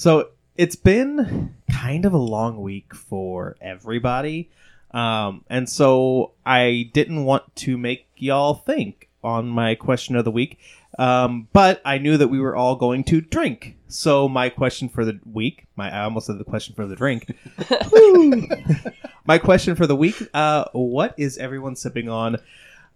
So it's been kind of a long week for everybody. Um, and so I didn't want to make y'all think on my question of the week. Um, but I knew that we were all going to drink. So my question for the week, my I almost said the question for the drink. My question for the week, uh, what is everyone sipping on?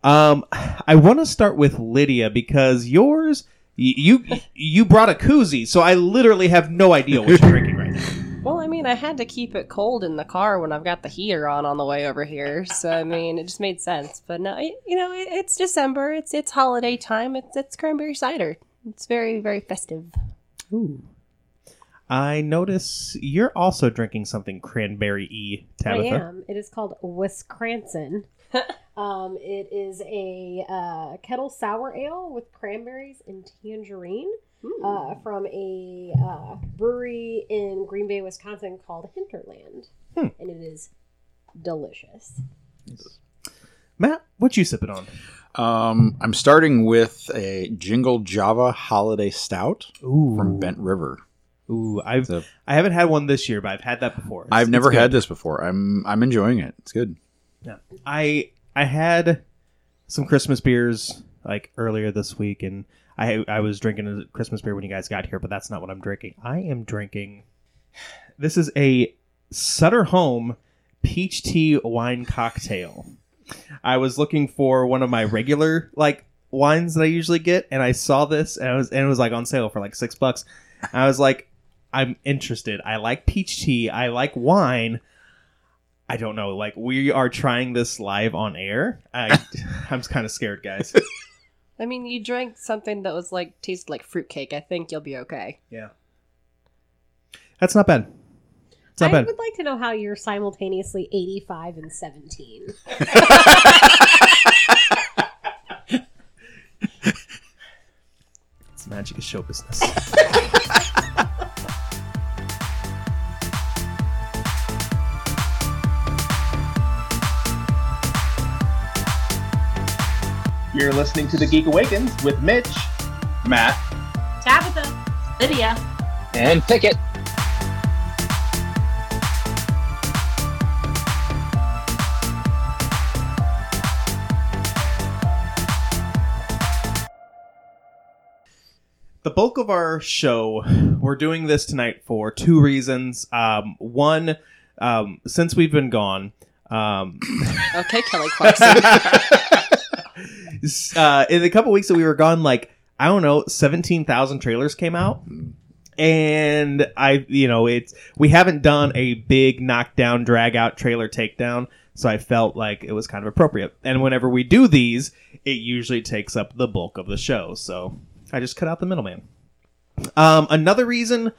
Um, I want to start with Lydia because yours you you brought a koozie, so I literally have no idea what you're drinking right now. Well, I mean, I had to keep it cold in the car when I've got the heater on on the way over here. So I mean, it just made sense. But no, you know, it's December. It's it's holiday time. It's it's cranberry cider. It's very very festive. Ooh. I notice you're also drinking something cranberry y, Tabitha. I am. It is called Wisconsin. um, it is a uh, kettle sour ale with cranberries and tangerine uh, from a uh, brewery in Green Bay, Wisconsin called Hinterland. Hmm. And it is delicious. Matt, what you sipping on? Um, I'm starting with a Jingle Java Holiday Stout Ooh, from Bent River. Ooh, I've So- I haven't had one this year, but I've had that before. It's- I've it's never good. had this before. I'm I'm enjoying it. It's good. Yeah. I I had some Christmas beers like earlier this week, and I I was drinking a Christmas beer when you guys got here, but that's not what I'm drinking. I am drinking. This is a Sutter Home peach tea wine cocktail. I was looking for one of my regular like wines that I usually get, and I saw this, and it was and it was like on sale for like six bucks. I was like, I'm interested. I like peach tea. I like wine. I don't know. Like we are trying this live on air. I, I'm kind of scared, guys. I mean, you drank something that was like tasted like fruitcake. I think you'll be okay. Yeah, that's not bad. It's not I bad. would like to know how you're simultaneously 85 and 17. It's magic of show business. You're listening to The Geek Awakens with Mitch, Matt, Tabitha, Lydia, And Pickett. the bulk of our show, we're doing this tonight for two reasons. Um, one, um, since we've been gone, um, Okay, Kelly Clarkson. uh, in the couple weeks that we were gone, like I don't know, seventeen thousand trailers came out, and I, you know, it's we haven't done a big knockdown, drag out trailer takedown, so I felt like it was kind of appropriate. And whenever we do these, it usually takes up the bulk of the show, so I just cut out the middleman. Um, another reason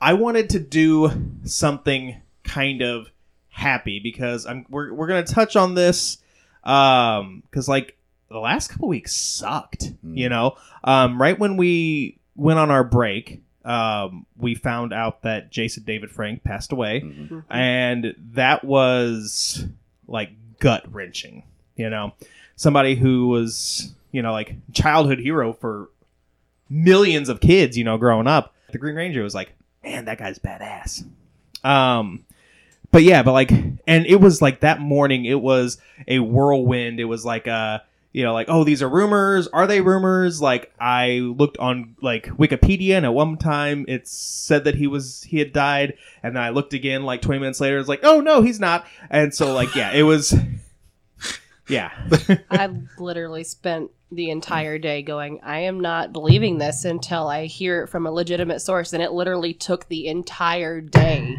I wanted to do something kind of happy because I'm we're we're gonna touch on this um because like the last couple weeks sucked you know? Um right when we went on our break um we found out that jason david frank passed away. Mhm. and that was like gut wrenching you know? Somebody who was you know like childhood hero for millions of kids you know growing up. The green ranger was like man that guy's badass. Um but yeah but like and it was like that morning it was a whirlwind. It was like uh you know like oh these are rumors. Are they rumors? Like i looked on like wikipedia and at one time it said that he was he had died and then i looked again like 20 minutes later it's like oh no he's not. And so like yeah it was yeah. I literally spent the entire day going, I am not believing this until I hear it from a legitimate source. And it literally took the entire day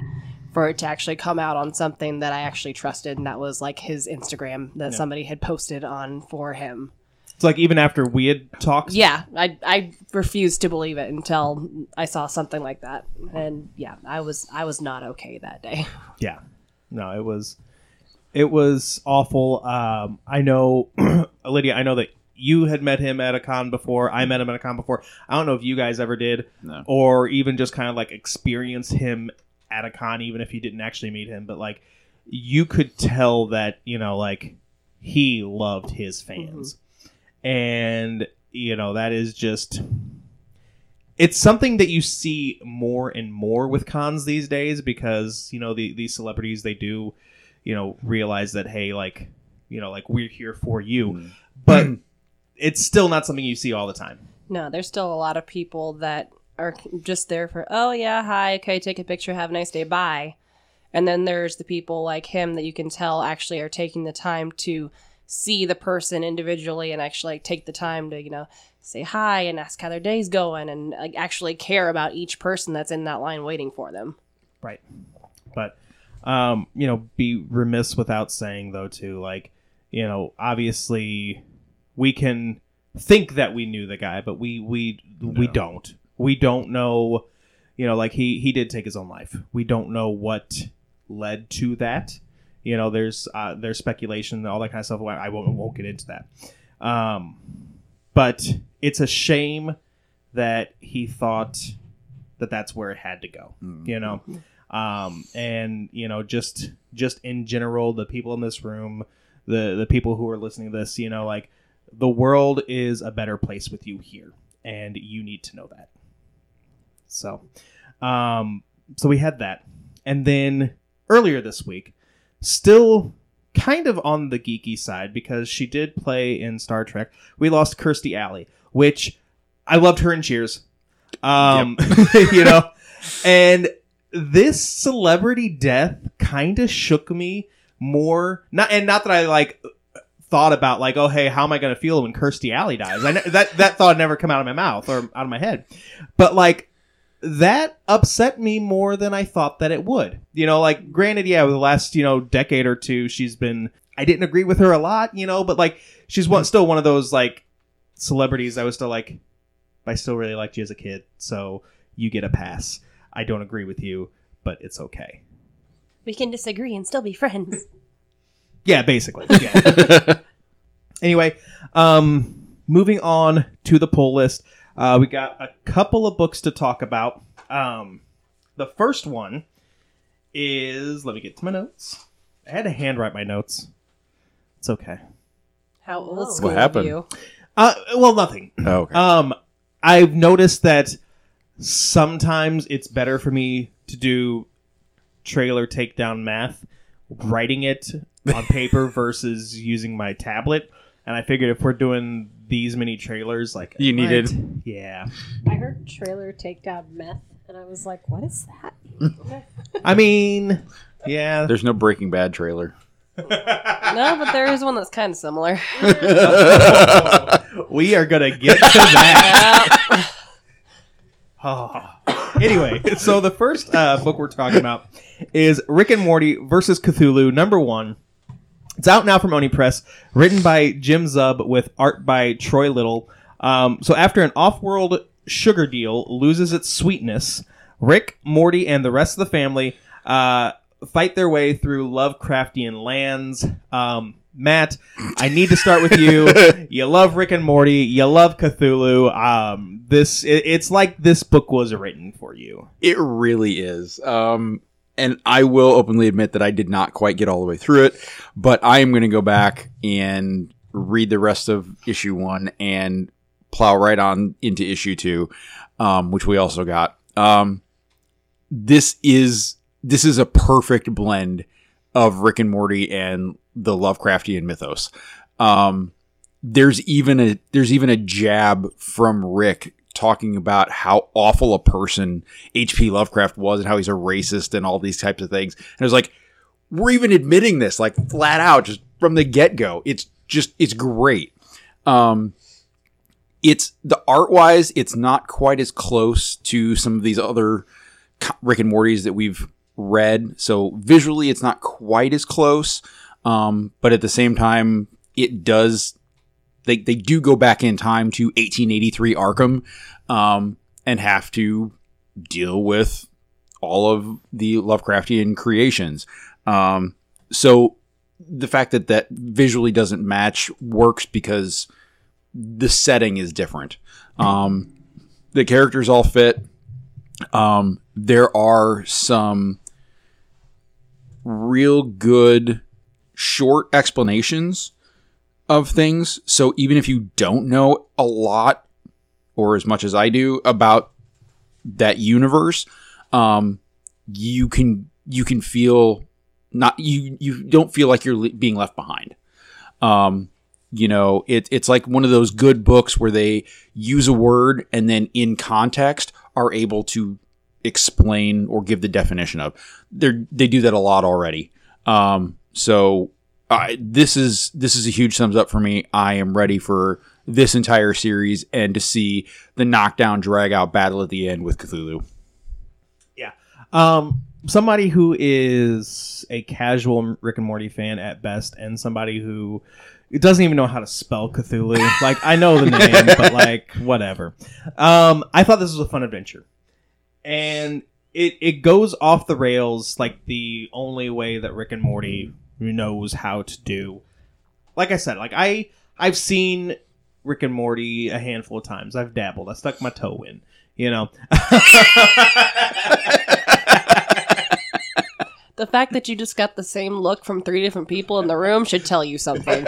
for it to actually come out on something that I actually trusted. And that was like his Instagram that Yeah. somebody had posted on for him. it's like even after we had talked Yeah, I, I refused to believe it until I saw something like that. And yeah, I was I was not okay that day. yeah no it was it was awful um i know lydia i know that you had met him at a con before i met him at a con before i don't know if you guys ever did No. or even just kind of like experience him at a con even if you didn't actually meet him but like you could tell that you know like he loved his fans. Mm-hmm. And you know that is just it's something that you see more and more with cons these days because you know the these celebrities they do you know realize that hey like you know like we're here for you. Mm-hmm. But it's still not something you see all the time. No, there's still a lot of people that are just there for, oh, yeah, hi, okay, take a picture, have a nice day, bye. And then there's the people like him that you can tell actually are taking the time to see the person individually and actually like, take the time to, you know, say hi and ask how their day's going and like actually care about each person that's in that line waiting for them. Right. But um, you know, be remiss without saying though too, like, you know, obviously we can think that we knew the guy, but we we we don't. We don't know, you know, like he he did take his own life. We don't know what led to that. You know, there's uh, there's speculation, and all that kind of stuff. I won't, won't get into that. Um, but it's a shame that he thought that that's where it had to go. You know, um, and you know, just just in general, the people in this room, the the people who are listening to this, you know, like the world is a better place with you here, and you need to know that. So, um, so we had that, and then earlier this week, still kind of on the geeky side because she did play in Star Trek. We lost Kirstie Alley, which I loved her in Cheers. Um, you know, and this celebrity death kind of shook me more. Not and not that I like thought about like, oh hey, how am I going to feel when Kirstie Alley dies? I ne- that that thought never come out of my mouth or out of my head, but like that upset me more than I thought that it would. You know, like granted, yeah, over the last you know decade or two, she's been. I didn't agree with her a lot, you know, but like she's one still one of those like celebrities. I was still like, I still really liked you as a kid, so you get a pass. I don't agree with you, but it's okay. We can disagree and still be friends. Yeah, basically. Yeah. anyway, um, moving on to the pull list, uh, we got a couple of books to talk about. Um, the first one is let me get to my notes. I had to handwrite my notes. It's okay. How What old school happened? of you. Uh, well, nothing. Oh, okay. Um, I've noticed that sometimes it's better for me to do trailer takedown math, writing it on paper versus using my tablet. And I figured if we're doing these many trailers, like You what? needed- yeah. I heard trailer takedown meth, and I was like, "What is that?" I mean, yeah. There's no Breaking Bad trailer. No, but there is one that's kind of similar. we are gonna get to that. Oh. Anyway, so the first uh, book we're talking about is Rick and Morty versus Cthulhu, number one. It's out now from Oni Press, written by Jim Zub with art by Troy Little. Um, so after an off-world sugar deal loses its sweetness, Rick, Morty, and the rest of the family uh, fight their way through Lovecraftian lands. Um, Matt, I need to start with you. you love Rick and Morty. You love Cthulhu. Um, this it, it's like this book was written for you. It really is. Um, and I will openly admit that I did not quite get all the way through it, but I am going to go back and read the rest of issue one and plow right on into issue two, um, which we also got. Um, this is this is a perfect blend of Rick and Morty and the Lovecraftian mythos. Um, there's even a there's even a jab from Rick talking about how awful a person H.P. Lovecraft was and how he's a racist and all these types of things. And it was like, we're even admitting this, like flat out, just from the get go. It's just it's great. Um, it's the art wise, it's not quite as close to some of these other Rick and Morty's that we've read. So visually, it's not quite as close. Um, but at the same time, it does. They, they do go back in time to 1883 Arkham um, and have to deal with all of the Lovecraftian creations. Um, so the fact that that visually doesn't match works because the setting is different. Um, the characters all fit. Um, there are some real good short explanations of things. So even if you don't know a lot or as much as I do about that universe, um, you can you can feel not you you don't feel like you're being left behind. Um, you know, it, it's like one of those good books where they use a word and then in context are able to explain or give the definition of. They they do that a lot already. Um, so I this is this is a huge thumbs up for me. I am ready for this entire series and to see the knockdown drag out battle at the end with Cthulhu. Yeah. Um, somebody who is a casual Rick and Morty fan at best, and somebody who doesn't even know how to spell Cthulhu. like I know the name, but like whatever. Um, I thought this was a fun adventure, and it it goes off the rails like the only way that Rick and Morty knows how to do. Like I said, like I I've seen Rick and Morty a handful of times. I've dabbled. I stuck my toe in. You know. The fact that you just got the same look from three different people in the room should tell you something.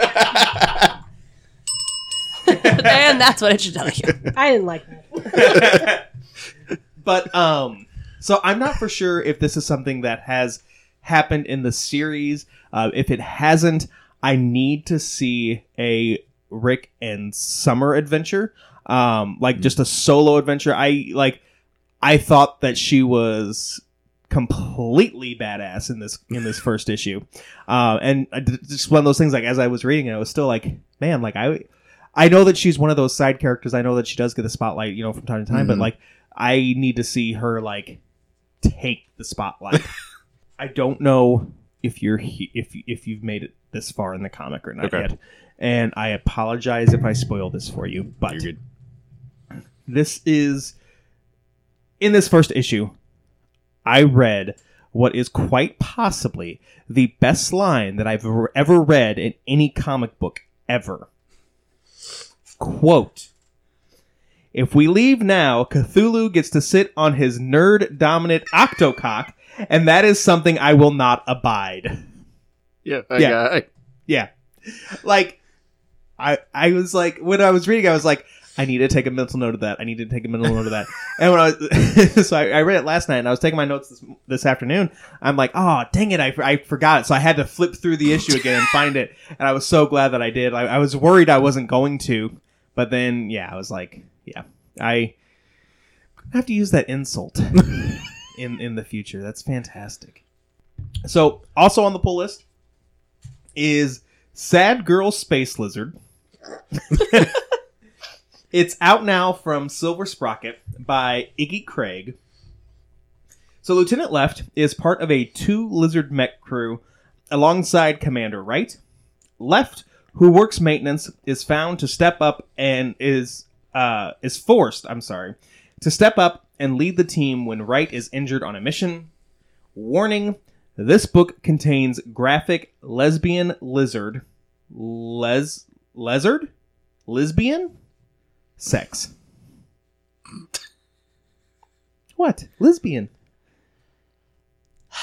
and that's what it should tell you. I didn't like that. but um so i'm not for sure if this is something that has happened in the series uh, if it hasn't i need to see a rick and summer adventure um like just a solo adventure i like i thought that she was completely badass in this in this first issue uh, and just one of those things like as i was reading it i was still like man like i I know that she's one of those side characters. I know that she does get the spotlight, you know, from time to time. But Mhm. like, I need to see her like take the spotlight. I don't know if you're he- if if you've made it this far in the comic or not Okay. yet, and I apologize if I spoil this for you. But You're good. this is in this first issue. I read what is quite possibly the best line that I've ever- ever read in any comic book ever. Quote If we leave now, Cthulhu gets to sit on his nerd dominant octocock, and that is something I will not abide. Yeah, Yeah. got- Yeah. Like I I was like when I was reading I was like I need to take a mental note of that. I need to take a mental note of that. And when I was so I, I read it last night and I was taking my notes this, this afternoon. I'm like, "Oh, dang it. I, I forgot it." So I had to flip through the issue again and find it. And I was so glad that I did. I, I was worried I wasn't going to, but then yeah, I was like, yeah. I have to use that insult in in the future. That's fantastic. So, also on the pull list is Sad Girl Space Lizard. it's out now from Silver Sprocket by Iggy Craig. So Lieutenant Left is part of a two lizard mech crew alongside Commander Wright. Left, who works maintenance, is found to step up and is uh, is forced, I'm sorry, to step up and lead the team when Wright is injured on a mission. Warning: This book contains graphic lesbian lizard, les lizard, lesbian, sex. What lesbian?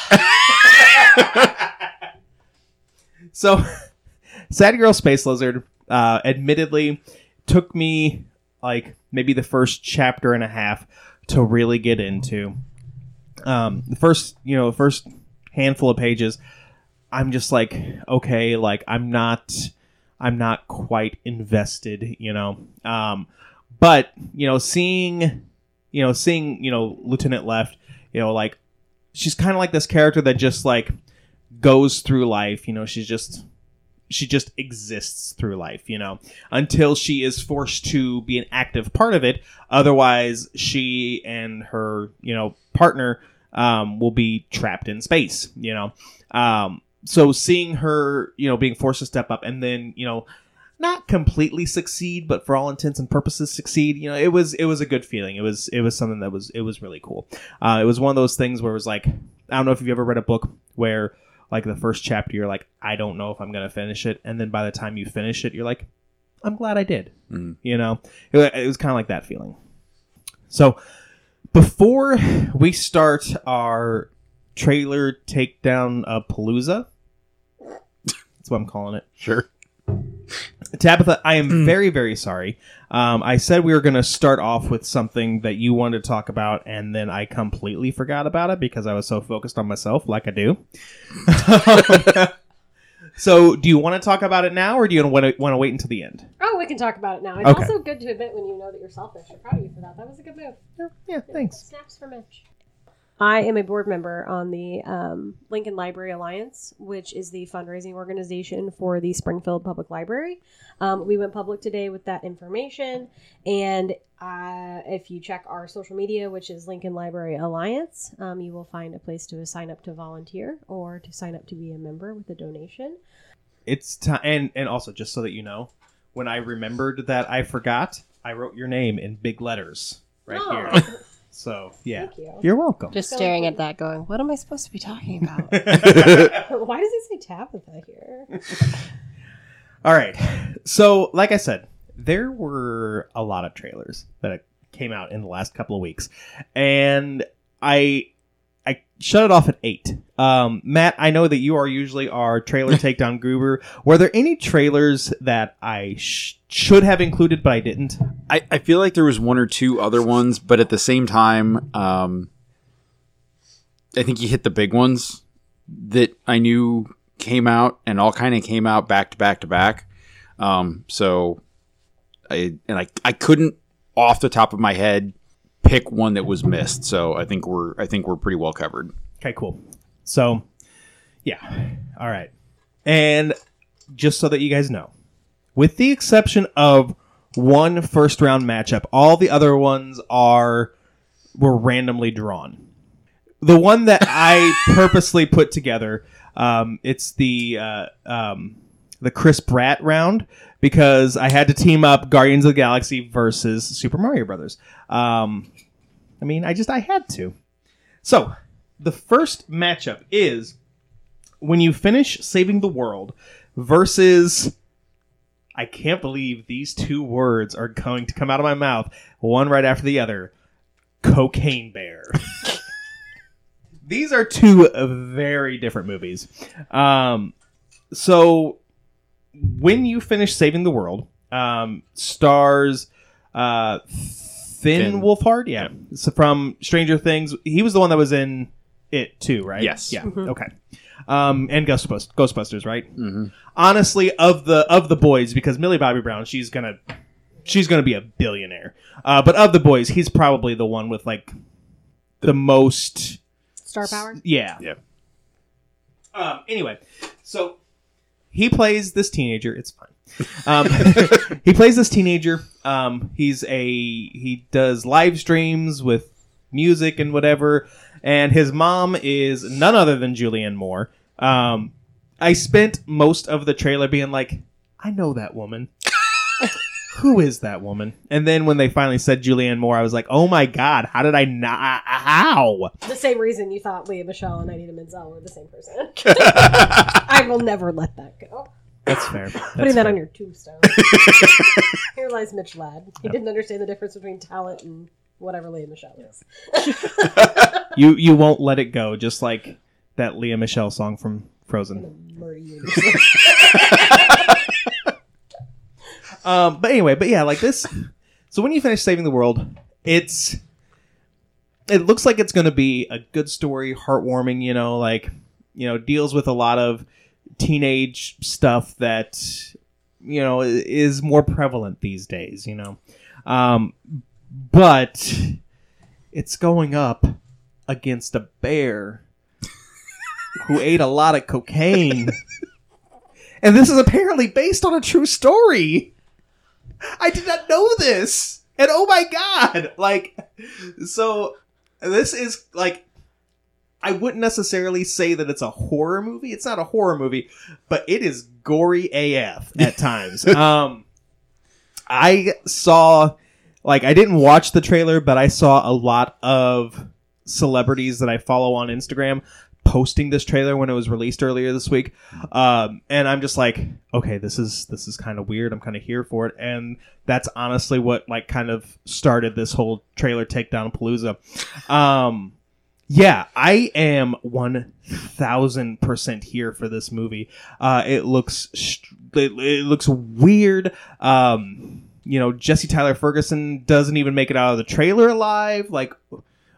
so, Sad Girl Space Lizard, uh, admittedly, took me like maybe the first chapter and a half to really get into. Um, the first, you know, first handful of pages, I'm just like, okay, like I'm not, I'm not quite invested, you know. Um, but you know, seeing, you know, seeing, you know, Lieutenant Left, you know, like she's kind of like this character that just like goes through life, you know, she's just she just exists through life, you know, until she is forced to be an active part of it. Otherwise, she and her, you know, partner um, will be trapped in space, you know. Um, so seeing her, you know, being forced to step up and then, you know, not completely succeed, but for all intents and purposes succeed, you know, it was it was a good feeling. It was it was something that was it was really cool. Uh, it was one of those things where it was like, I don't know if you've ever read a book where like the first chapter you're like i don't know if i'm gonna finish it and then by the time you finish it you're like i'm glad i did Mhm. you know it, it was kind of like that feeling so before we start our trailer takedown of palooza that's what i'm calling it Sure. Tabitha, I am very, very sorry. Um, I said we were going to start off with something that you wanted to talk about, and then I completely forgot about it because I was so focused on myself, like I do. so, do you want to talk about it now, or do you want to want to wait until the end? Oh, we can talk about it now. It's Okay. also good to admit when you know that you're selfish. I'm proud of you for that. That was a good move. Yeah, thanks. Snaps for Mitch. I am a board member on the um, Lincoln Library Alliance, which is the fundraising organization for the Springfield Public Library. Um, we went public today with that information, and uh, if you check our social media, which is Lincoln Library Alliance, um, you will find a place to sign up to volunteer or to sign up to be a member with a donation. It's time, and and also just so that you know, when I remembered that I forgot, I wrote your name in big letters right Oh. here. So yeah, Thank you. you're welcome. Just staring at that, going, "What am I supposed to be talking about?" Why does it say Tabitha here? All right. So, like I said, there were a lot of trailers that came out in the last couple of weeks, and I I shut it off at eight. Um, Matt, I know that you are usually our trailer takedown guru. Were there any trailers that I sh- should have included but I didn't? I, I feel like there was one or two other ones, but at the same time, um, I think you hit the big ones that I knew came out and all kind of came out back to back to back. Um, so I and I I couldn't off the top of my head pick one that was missed. So I think we're I think we're pretty well covered. Okay, cool. So, yeah. All right. And just so that you guys know, with the exception of one first round matchup, all the other ones are were randomly drawn. The one that I purposely put together, um, it's the uh, um, the Chris Pratt round because I had to team up Guardians of the Galaxy versus Super Mario Brothers. Um, I mean, I just I had to. So the first matchup is when you finish saving the world versus I can't believe these two words are going to come out of my mouth one right after the other. Cocaine Bear. these are two very different movies. Um, so when you finish saving the world, um, stars uh, Finn, Finn. Wolfhard, yeah, so from Stranger Things. He was the one that was in it too, right? Yes. Yeah. Okay. Um, and Ghostbusters, Ghostbusters, right? Mm-hmm. Honestly, of the of the boys, because Millie Bobby Brown, she's gonna she's gonna be a billionaire. Uh, but of the boys, he's probably the one with like the most Star Power? yeah. Yeah. Um, anyway, so he plays this teenager. It's fine. Um, he plays this teenager. Um, he's a he does live streams with music and whatever. And his mom is none other than Julianne Moore. Um, I spent most of the trailer being like, I know that woman. Who is that woman? And then when they finally said Julianne Moore, I was like, oh my god, how did I not? How? The same reason you thought Lea Michele and Idina Menzel were the same person. I will never let that go. That's fair. That's Putting that fair. on your tombstone. Here lies Mitch Ladd. He didn't understand the difference between talent and whatever Lea Michele is. you you won't let it go, just like that Lea Michele song from Frozen. Um, but anyway, but yeah, like this. So when you finish saving the world, it's it looks like it's going to be a good story, heartwarming. You know, like you know, deals with a lot of teenage stuff that you know is more prevalent these days. You know, um, but it's going up against a bear who ate a lot of cocaine. And this is apparently based on a true story. I did not know this. And oh my god. Like so this is like I wouldn't necessarily say that it's a horror movie. It's not a horror movie, but it is gory AF at times. um I saw like I didn't watch the trailer, but I saw a lot of celebrities that I follow on Instagram posting this trailer when it was released earlier this week. Um, and I'm just like, okay, this is this is kind of weird. I'm kind of here for it, and that's honestly what like kind of started this whole trailer takedown palooza. Um, yeah, I am one thousand percent here for this movie. Uh, it looks it, it looks weird. Um, you know, Jesse Tyler Ferguson doesn't even make it out of the trailer alive. Like,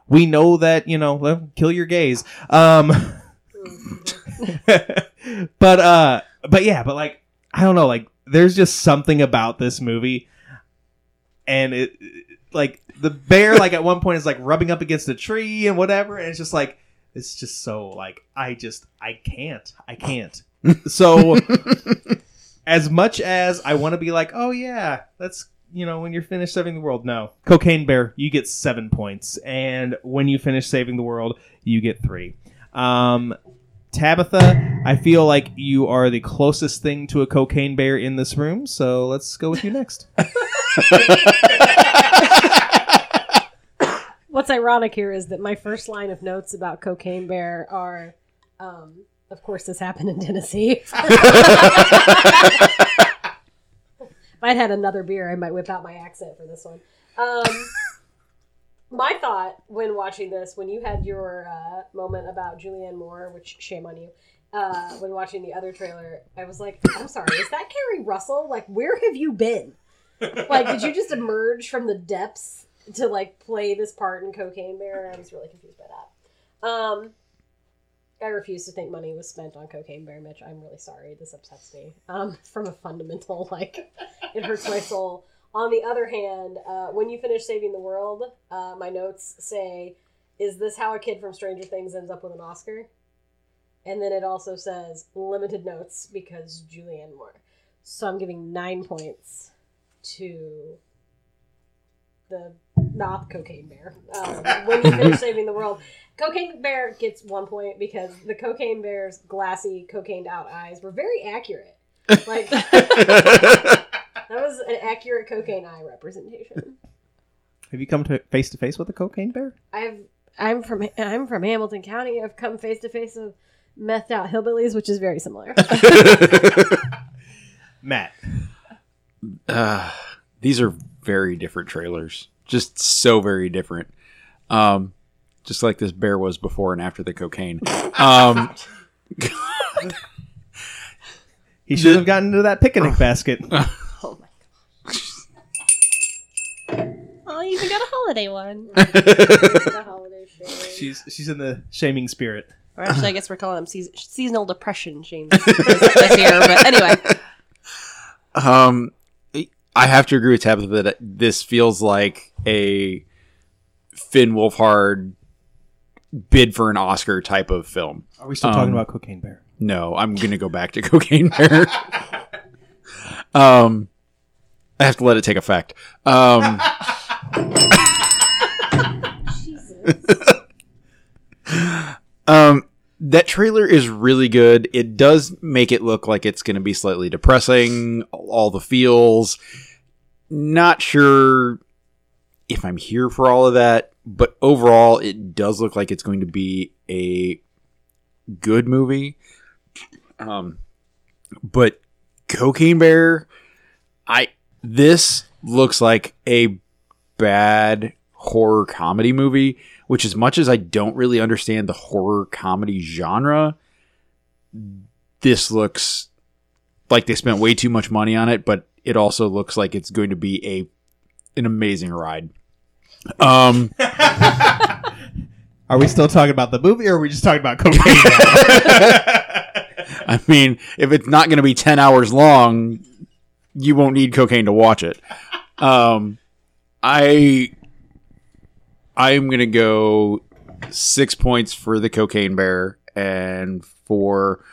we know that you know, kill your gays. Um, but uh, but yeah, but like, I don't know. Like, there's just something about this movie, and it like the bear like at one point is like rubbing up against a tree and whatever and it's just like it's just so like i just i can't i can't. So as much as i want to be like oh yeah that's you know when you're finished saving the world no. Cocaine bear you get seven points and when you finish saving the world you get three. Um tabitha i feel like you are the closest thing to a cocaine bear in this room so let's go with you next What's ironic here is that my first line of notes about Cocaine Bear are, um, of course, this happened in Tennessee. if I'd had another beer, I might whip out my accent for this one. Um, my thought when watching this, when you had your uh, moment about Julianne Moore, which shame on you, uh, when watching the other trailer, I was like, I'm sorry, is that Keri Russell? Like, where have you been? Like, did you just emerge from the depths to like play this part in Cocaine Bear? I was really confused by that. Um, I refuse to think money was spent on Cocaine Bear, Mitch. I'm really sorry. This upsets me. Um, from a fundamental, like, it hurts my soul. On the other hand, uh, when you finish saving the world, uh, my notes say, "Is this how a kid from Stranger Things ends up with an Oscar?" And then it also says limited notes because Julianne Moore. So I'm giving nine points to the not Cocaine Bear. Um, when you finish saving the world, Cocaine Bear gets one point because the Cocaine Bear's glassy, cocained out eyes were very accurate. Like that was an accurate cocaine eye representation. have you come to face to face with a cocaine bear I've I'm from I'm from Hamilton County. I've come face to face with methed out hillbillies, which is very similar. matt uh, these are very different trailers. Just so very different. Um, just like this bear was before and after the cocaine. Um, he should have gotten into that picnic basket Oh my gosh. Oh, you even got a holiday one. the holiday shade. she's she's in the shaming spirit Or actually, I guess we're calling them seas- seasonal depression shame this, this year. But anyway, um, I have to agree with Tabitha that this feels like a Finn Wolfhard bid for an Oscar type of film. are we still talking Um, about cocaine bear No, I'm gonna go back to Cocaine Bear. um, I have to let it take effect. Um, um, that trailer is really good. It does make it look like it's gonna be slightly depressing. All the feels. Not sure if I'm here for all of that, but overall, it does look like it's going to be a good movie. Um, but Cocaine Bear, I this looks like a bad horror comedy movie. Which, as much as I don't really understand the horror comedy genre, this looks like they spent way too much money on it. But it also looks like it's going to be a an amazing ride. Um, are we still talking about the movie or are we just talking about cocaine I mean, if it's not going to be 10 hours long, you won't need cocaine to watch it. Um, I I'm going to go 6 points for the cocaine bear and 4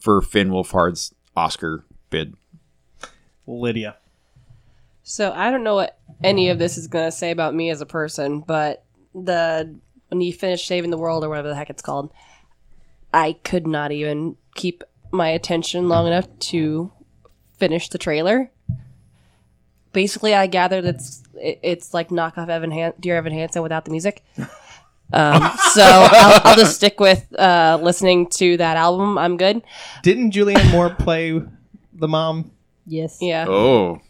for Finn Wolfhard's Oscar bid. lydia so I don't know what any of this is going to say about me as a person, but the when you finish saving the world or whatever the heck it's called, I could not even keep my attention long enough to finish the trailer. Basically, I gathered it's it, it's like knockoff Evan Han- Dear Evan Hansen without the music. Um, so I'll, I'll just stick with uh, listening to that album. I'm good. didn't julianne moore play the mom Yes. Yeah, Oh.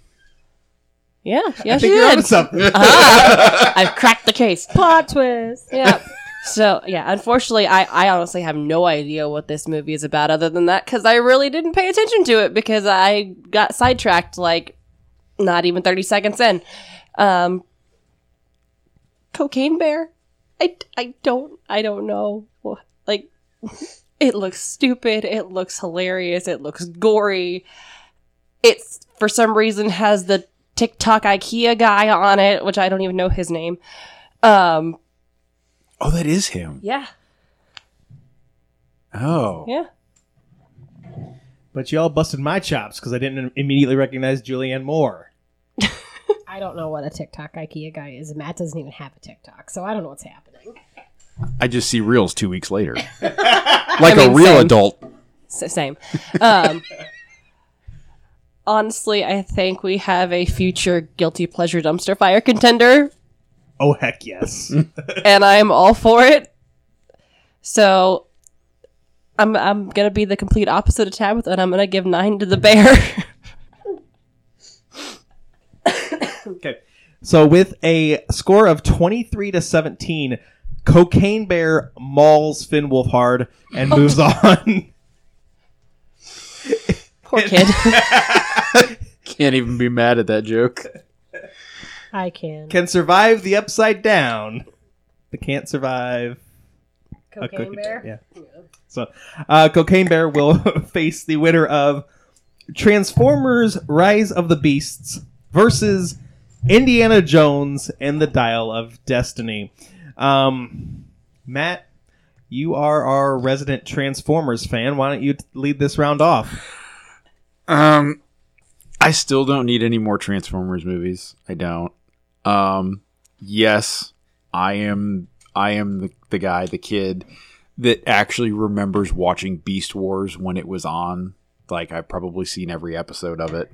yeah, yeah. i she think you're did. onto something Ah, I've cracked the case. Plot twist. Yeah. So yeah, unfortunately, I, I honestly have no idea what this movie is about, other than that, because I really didn't pay attention to it because I got sidetracked like not even thirty seconds in. Um, Cocaine Bear, I, I don't I don't know Wha- like it looks stupid, it looks hilarious, it looks gory. It's for some reason has the TikTok IKEA guy on it, which I don't even know his name. Um, Oh, that is him. yeah, Oh. yeah. But y'all busted my chops because I didn't immediately recognize Julianne Moore. I don't know what a TikTok IKEA guy is. Matt doesn't even have a TikTok, so I don't know what's happening. I just see reels two weeks later. like mean, a real same. adult. S- same. Um, honestly, I think we have a future guilty pleasure dumpster fire contender, Oh heck yes. and I'm all for it. So, I'm I'm gonna be the complete opposite of Tabitha, and I'm gonna give nine to the bear. Okay. So with a score of 23 to 17, Cocaine Bear mauls Finn Wolfhard and moves on. Poor kid. Can't even be mad at that joke. I can. Can survive the upside down, but can't survive a Cocaine cookie Bear? Yeah. So, uh, Cocaine Bear will face the winner of Transformers: Rise of the Beasts versus Indiana Jones and the Dial of Destiny. Um, Matt, you are our resident Transformers fan. Why don't you lead this round off? Um, I still don't need any more Transformers movies. I don't. Um, yes, I am. I am the, the guy, the kid that actually remembers watching Beast Wars when it was on. Like I've probably seen every episode of it.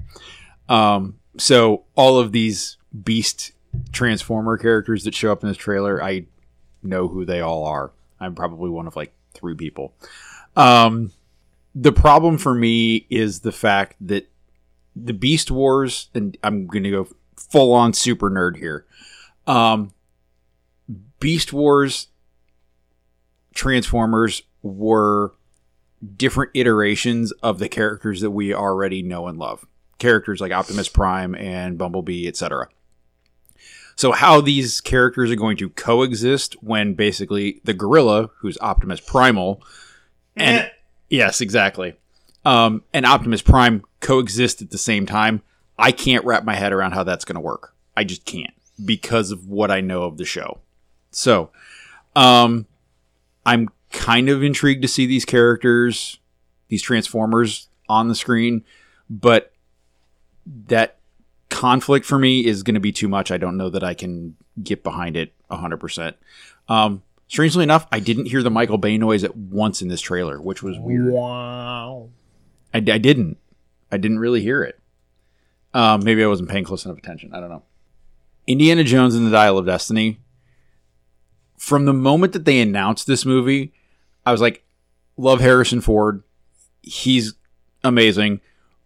Um, so all of these Beast Transformer characters that show up in this trailer, I know who they all are. I'm probably one of like three people. Um, the problem for me is the fact that the Beast Wars, and I'm to go full on super nerd here. Um, Beast Wars Transformers were different iterations of the characters that we already know and love. Characters like Optimus Prime and Bumblebee, etc. So how these characters are going to coexist when basically the gorilla, who's Optimus Primal, and yes, exactly, um, and Optimus Prime coexist at the same time. I can't wrap my head around how that's going to work. I just can't because of what I know of the show. So, um, I'm kind of intrigued to see these characters, these Transformers on the screen, but that conflict for me is going to be too much. I don't know that I can get behind it 100%. Um, strangely enough, I didn't hear the Michael Bay noise at once in this trailer, which was weird. Wow. I, I didn't. I didn't really hear it. Um, maybe I wasn't paying close enough attention. I don't know. Indiana Jones and the Dial of Destiny. From the moment that they announced this movie, I was like, love Harrison Ford. He's amazing,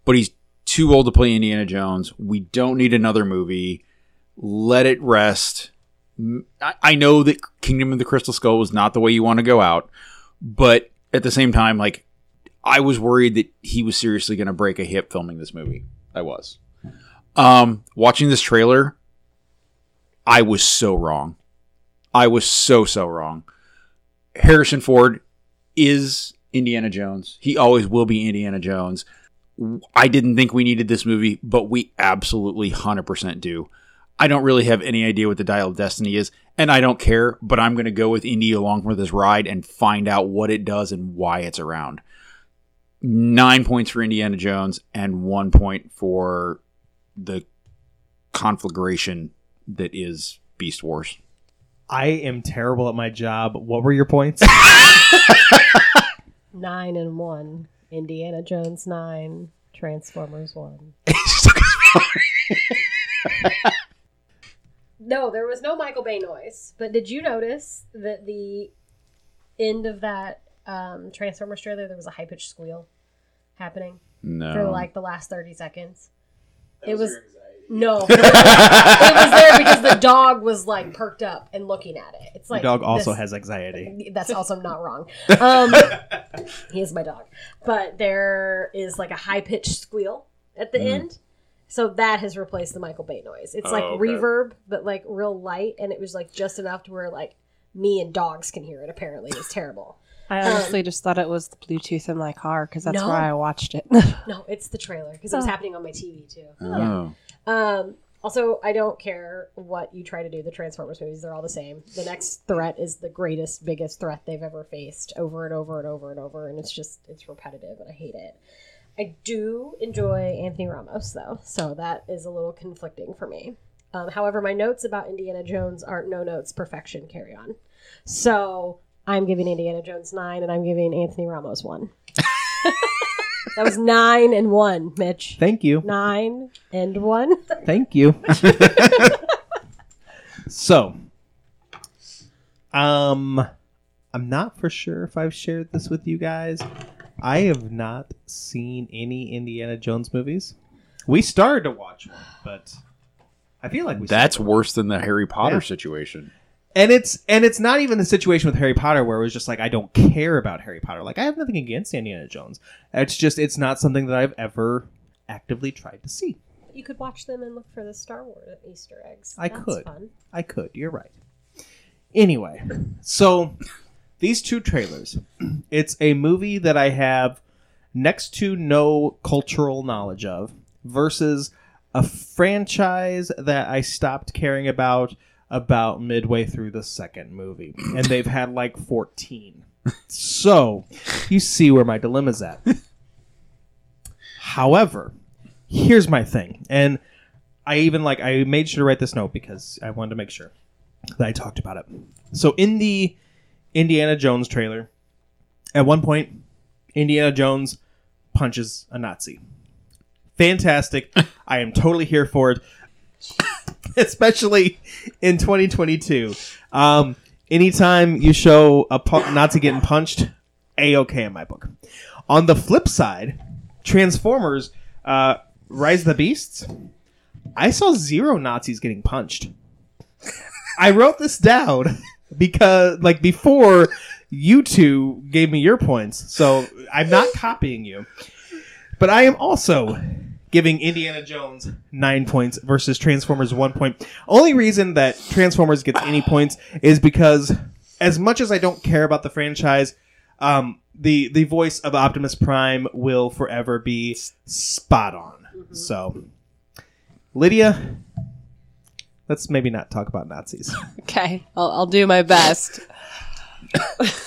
but he's too old to play Indiana Jones. We don't need another movie. Let it rest. I know that Kingdom of the Crystal Skull was not the way you want to go out, but at the same time, like, I was worried that he was seriously going to break a hip filming this movie. I was. Um, watching this trailer, I was so wrong. I was so so wrong. Harrison Ford is Indiana Jones. He always will be Indiana Jones. I didn't think we needed this movie, but we absolutely 100% do. I don't really have any idea what the Dial of Destiny is, and I don't care, but I'm going to go with Indy along for this ride and find out what it does and why it's around. Nine points for Indiana Jones and one point for the conflagration that is Beast Wars. I am terrible at my job. What were your points? Nine and one. Indiana Jones nine. Transformers one. No, there was no Michael Bay noise. But did you notice that the end of that um, Transformers trailer, there was a high pitched squeal happening no. for like the last thirty seconds? it was No, it was there because the dog was like perked up and looking at it. It's My like dog also this- has anxiety. That's also not wrong. Um, he is my dog, but there is like a high pitched squeal at the end. So that has replaced the Michael Bay noise. It's like Oh, okay. reverb, but like real light, and it was like just enough to where like me and dogs can hear it. Apparently, it's terrible. I honestly just thought it was the Bluetooth in my car because that's No. where I watched it. No, it's the trailer because it was happening on my TV too. Oh. Um, also, I don't care what you try to do. The Transformers movies, they're all the same. The next threat is the greatest, biggest threat they've ever faced over and over and over and over. And it's just, it's repetitive and I hate it. I do enjoy Anthony Ramos though. So that is a little conflicting for me. Um, however, my notes about Indiana Jones aren't no notes, perfection, carry on. So I'm giving Indiana Jones nine and I'm giving Anthony Ramos one. that was nine and one, Mitch. Thank you. Nine and one. Thank you. so, um, I'm not for sure if I've shared this with you guys. I have not seen any Indiana Jones movies. We started to watch one, but I feel like we That's worse than the Harry Potter Yeah. situation. And it's and it's not even the situation with Harry Potter where it was just like I don't care about Harry Potter. Like I have nothing against Indiana Jones. It's just it's not something that I've ever actively tried to see. You could watch them and look for the Star Wars Easter eggs. I That's could. Fun. I could. You're right. Anyway, so these two trailers. It's a movie that I have next to no cultural knowledge of versus a franchise that I stopped caring about about midway through the second movie. And they've had like 14. So, you see where my dilemma's at. However, here's my thing. And I even like I made sure to write this note because I wanted to make sure that I talked about it. So in the Indiana Jones trailer, at one point, Indiana Jones punches a Nazi. Fantastic. I am totally here for it. Especially in 2022. Um, anytime you show a pu- Nazi getting punched, a okay in my book. On the flip side, Transformers, uh, Rise of the Beasts, I saw zero Nazis getting punched. I wrote this down because, like, before you two gave me your points, so I'm not copying you. But I am also giving Indiana Jones nine points versus Transformers one point. Only reason that Transformers gets any points is because, as much as I don't care about the franchise, um, the the voice of Optimus Prime will forever be spot on. So, Lydia, let's maybe not talk about Nazis. okay, I'll, I'll do my best.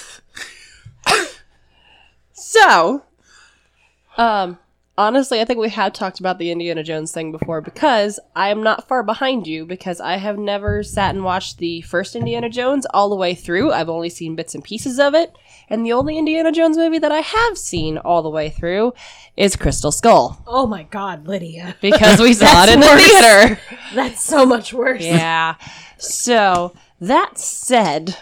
so, um, honestly, I think we have talked about the Indiana Jones thing before because I am not far behind you because I have never sat and watched the first Indiana Jones all the way through. I've only seen bits and pieces of it. And the only Indiana Jones movie that I have seen all the way through is Crystal Skull Oh my God, Lydia. because we saw it in the worse. theater. That's so much worse. Yeah. So, that said,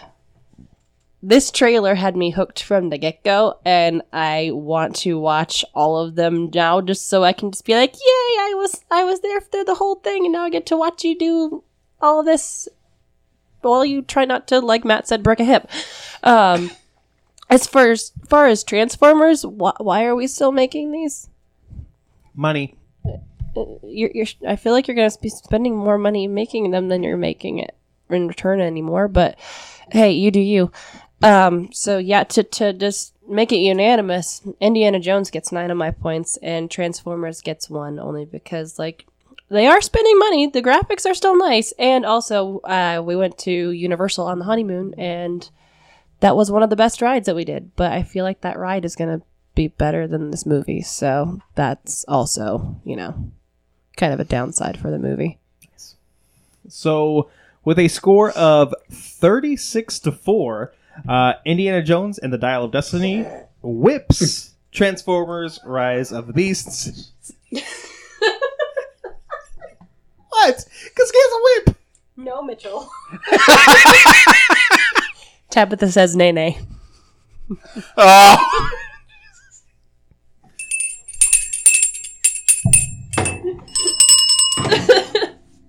this trailer had me hooked from the get go, and I want to watch all of them now just so I can just be like, Yay, I was I was there for the whole thing, and now I get to watch you do all of this while you try not to, like Matt said, break a hip. Um, as far as, far as Transformers, wh- why are we still making these? Money. you're, you're I feel like you're going to be spending more money making them than you're making it in return anymore. But hey, you do you. Um, so yeah, to to just make it unanimous, Indiana Jones gets nine of my points, and Transformers gets one only because like they are spending money. The graphics are still nice, and also uh, we went to Universal on the honeymoon, and that was one of the best rides that we did. But I feel like that ride is gonna be better than this movie, so that's also you know kind of a downside for the movie. So, with a score of 36 to 4, uh, Indiana Jones and the Dial of Destiny whips Transformers Rise of the Beasts. what? Because he has a whip. No, Mitchell. Tabitha says nay nay. Oh.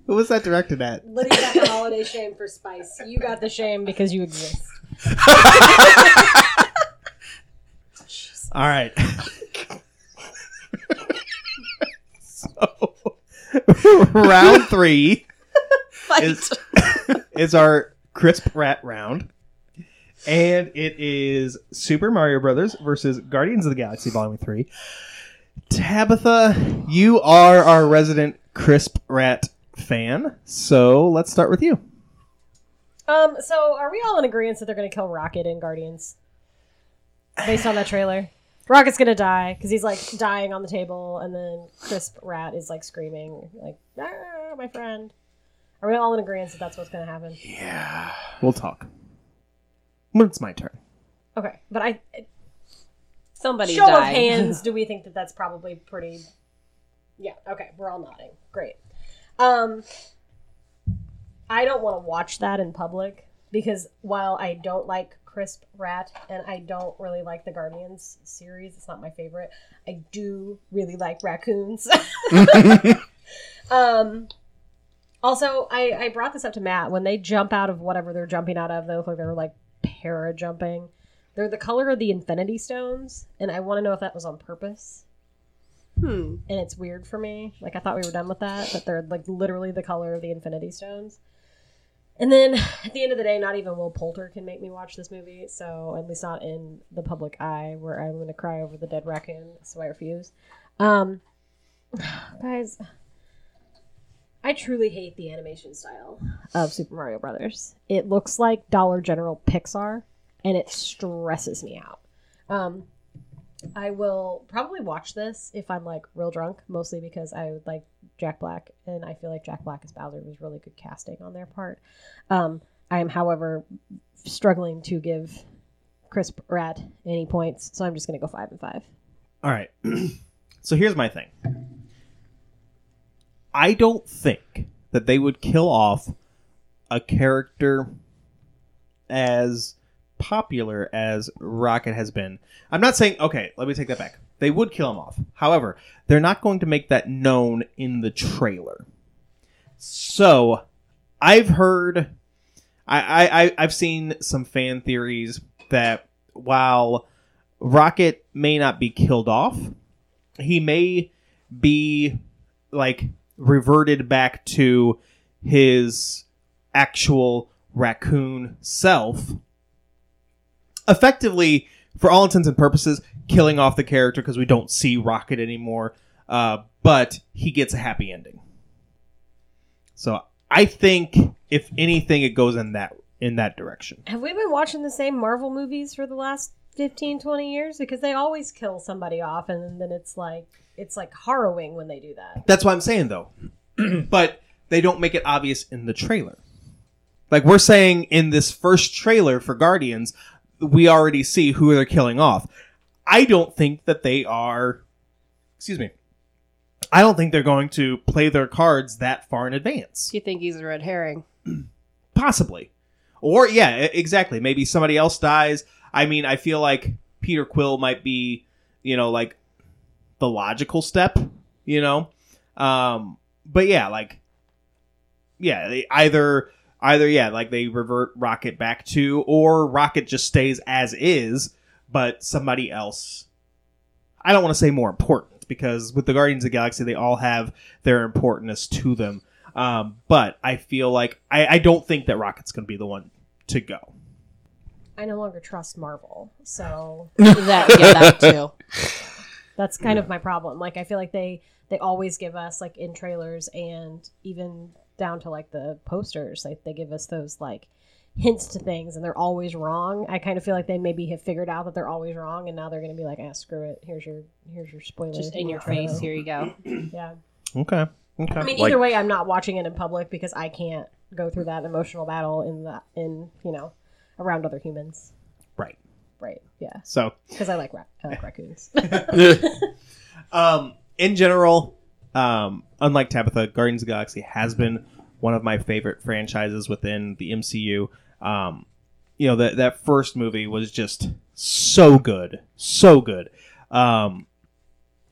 Who was that directed at? Lydia got the holiday shame for spice. You got the shame because you exist. All right. so, round three is is our Chris Pratt round, and it is Super Mario Brothers versus Guardians of the Galaxy Volume Three. Tabitha, you are our resident Chris Pratt fan, so let's start with you. Um, so are we all in agreement that they're going to kill Rocket in Guardians? Based on that trailer, Rocket's going to die because he's like dying on the table, and then Chris Pratt is like screaming, like "Ah, my friend." Are we all in agreement that that's what's going to happen? Yeah. We'll talk. When it's my turn. Okay, but I Somebody show of hands, do we think that that's probably pretty? Yeah. Okay, we're all nodding. Great. Um, I don't want to watch that in public because while I don't like Chris Pratt and I don't really like the Guardians series, it's not my favorite. I do really like raccoons. um. Also, I, I brought this up to Matt. When they jump out of whatever they're jumping out of, they look like they're like para jumping. They're the color of the Infinity Stones, and I want to know if that was on purpose. Hmm. And it's weird for me. Like I thought we were done with that, but they're like literally the color of the Infinity Stones. And then at the end of the day, not even Will Poulter can make me watch this movie. So at least not in the public eye, where I'm going to cry over the dead raccoon. So I refuse. Um, guys, I truly hate the animation style of Super Mario Brothers. It looks like Dollar General Pixar, and it stresses me out. Um, I will probably watch this if I'm like real drunk, mostly because I would like Jack Black, and I feel like Jack Black as Bowser was really good casting on their part. Um, I am, however, struggling to give Chris Pratt any points, so I'm just gonna go five and five. All right. so here's my thing. I don't think that they would kill off a character as popular as Rocket has been. I'm not saying okay, let me take that back. They would kill him off. However, they're not going to make that known in the trailer. So, I've heard I, I, I've seen some fan theories that while Rocket may not be killed off, he may be like reverted back to his actual raccoon self. Effectively, for all intents and purposes, killing off the character because we don't see Rocket anymore. Uh, but he gets a happy ending. So I think, if anything, it goes in that in that direction. Have we been watching the same Marvel movies for the last 15, 20 years? Because they always kill somebody off, and then it's like it's like harrowing when they do that. That's what I'm saying, though. but they don't make it obvious in the trailer. Like we're saying in this first trailer for Guardians, we already see who they're killing off. I don't think that they are. Excuse me. I don't think they're going to play their cards that far in advance. You think he's a red herring? Possibly. Or, yeah, exactly. Maybe somebody else dies. I mean, I feel like Peter Quill might be, you know, like the logical step, you know? Um, but yeah, like, yeah, either, either, yeah, like they revert Rocket back to, or Rocket just stays as is, but somebody else. I don't want to say more important because with the Guardians of the Galaxy, they all have their importance to them. Um, but I feel like I, I don't think that Rocket's going to be the one to go. I no longer trust Marvel, so that yeah, that too. that's kind of my problem. Like I feel like they they always give us like in trailers and even down to like the posters, like they give us those like hints to things and they're always wrong. I kind of feel like they maybe have figured out that they're always wrong and now they're going to be like, "Ah, screw it. Here's your here's your spoiler." Just in your face. Here you go. Yeah. Okay. Okay. I mean, Like- either way, I'm not watching it in public because I can't go through that emotional battle in the in you know around other humans. right. Right. Yeah. So, Because I like ra- I like raccoons. um, in general, um, unlike Tabitha, Guardians of the Galaxy has been one of my favorite franchises within the MCU. Um, you know, that that first movie was just so good, so good. Um,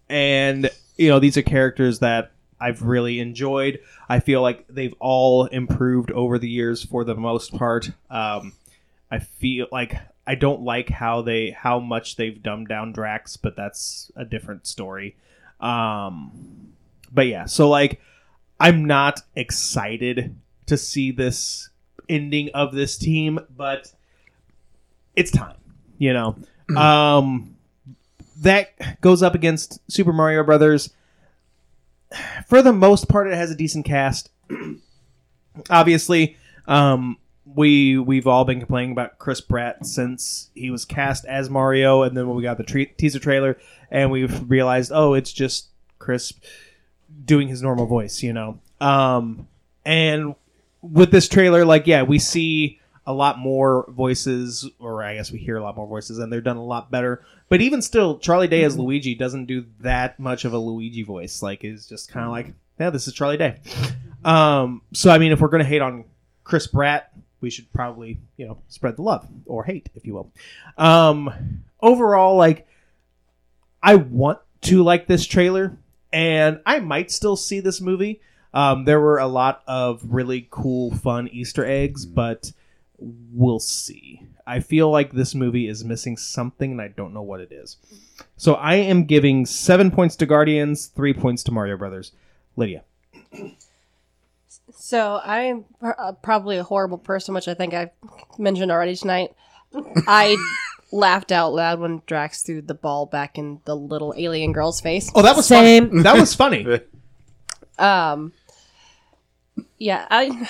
and you know, these are characters that I've really enjoyed. I feel like they've all improved over the years for the most part. Um, I feel like I don't like how they how much they've dumbed down Drax, but that's a different story. Um, but yeah, so like I'm not excited to see this ending of this team, but it's time, you know. um, that goes up against Super Mario Brothers. For the most part, it has a decent cast. Obviously, um, we we've all been complaining about Chris Pratt since he was cast as Mario, and then when we got the tre- teaser trailer, and we've realized, oh, it's just Chris doing his normal voice, you know. Um, and with this trailer, like, yeah, we see a lot more voices, or I guess we hear a lot more voices, and they're done a lot better. But even still, Charlie Day as Luigi doesn't do that much of a Luigi voice. Like, is just kind of like, yeah, this is Charlie Day. Um, so I mean, if we're gonna hate on Chris Pratt, we should probably, you know, spread the love or hate, if you will. Um, overall, like, I want to like this trailer, and I might still see this movie. Um, there were a lot of really cool, fun Easter eggs, but we'll see. I feel like this movie is missing something, and I don't know what it is. So I am giving seven points to Guardians, three points to Mario Brothers. Lydia. So I'm uh, probably a horrible person, which I think I've mentioned already tonight. I laughed out loud when Drax threw the ball back in the little alien girl's face. Oh, that was Same. Funny. That was funny. Um, yeah, I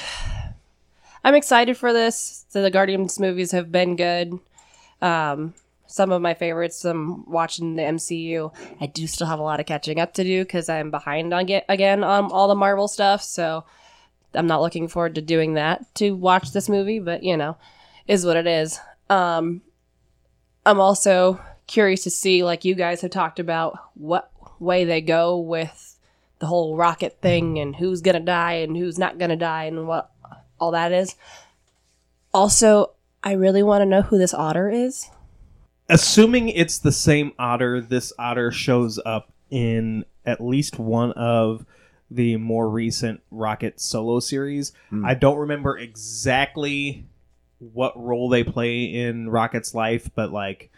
I'm excited for this. So the Guardians movies have been good. Um, some of my favorites. I'm watching the MCU. I do still have a lot of catching up to do because I'm behind on get again on all the Marvel stuff. So I'm not looking forward to doing that to watch this movie. But you know, is what it is. Um, I'm also curious to see, like you guys have talked about, what way they go with the whole rocket thing and who's gonna die and who's not gonna die and what all that is. Also, I really want to know who this otter is. Assuming it's the same otter, this otter shows up in at least one of the more recent Rocket solo series. Hmm. I don't remember exactly what role they play in Rocket's life, but like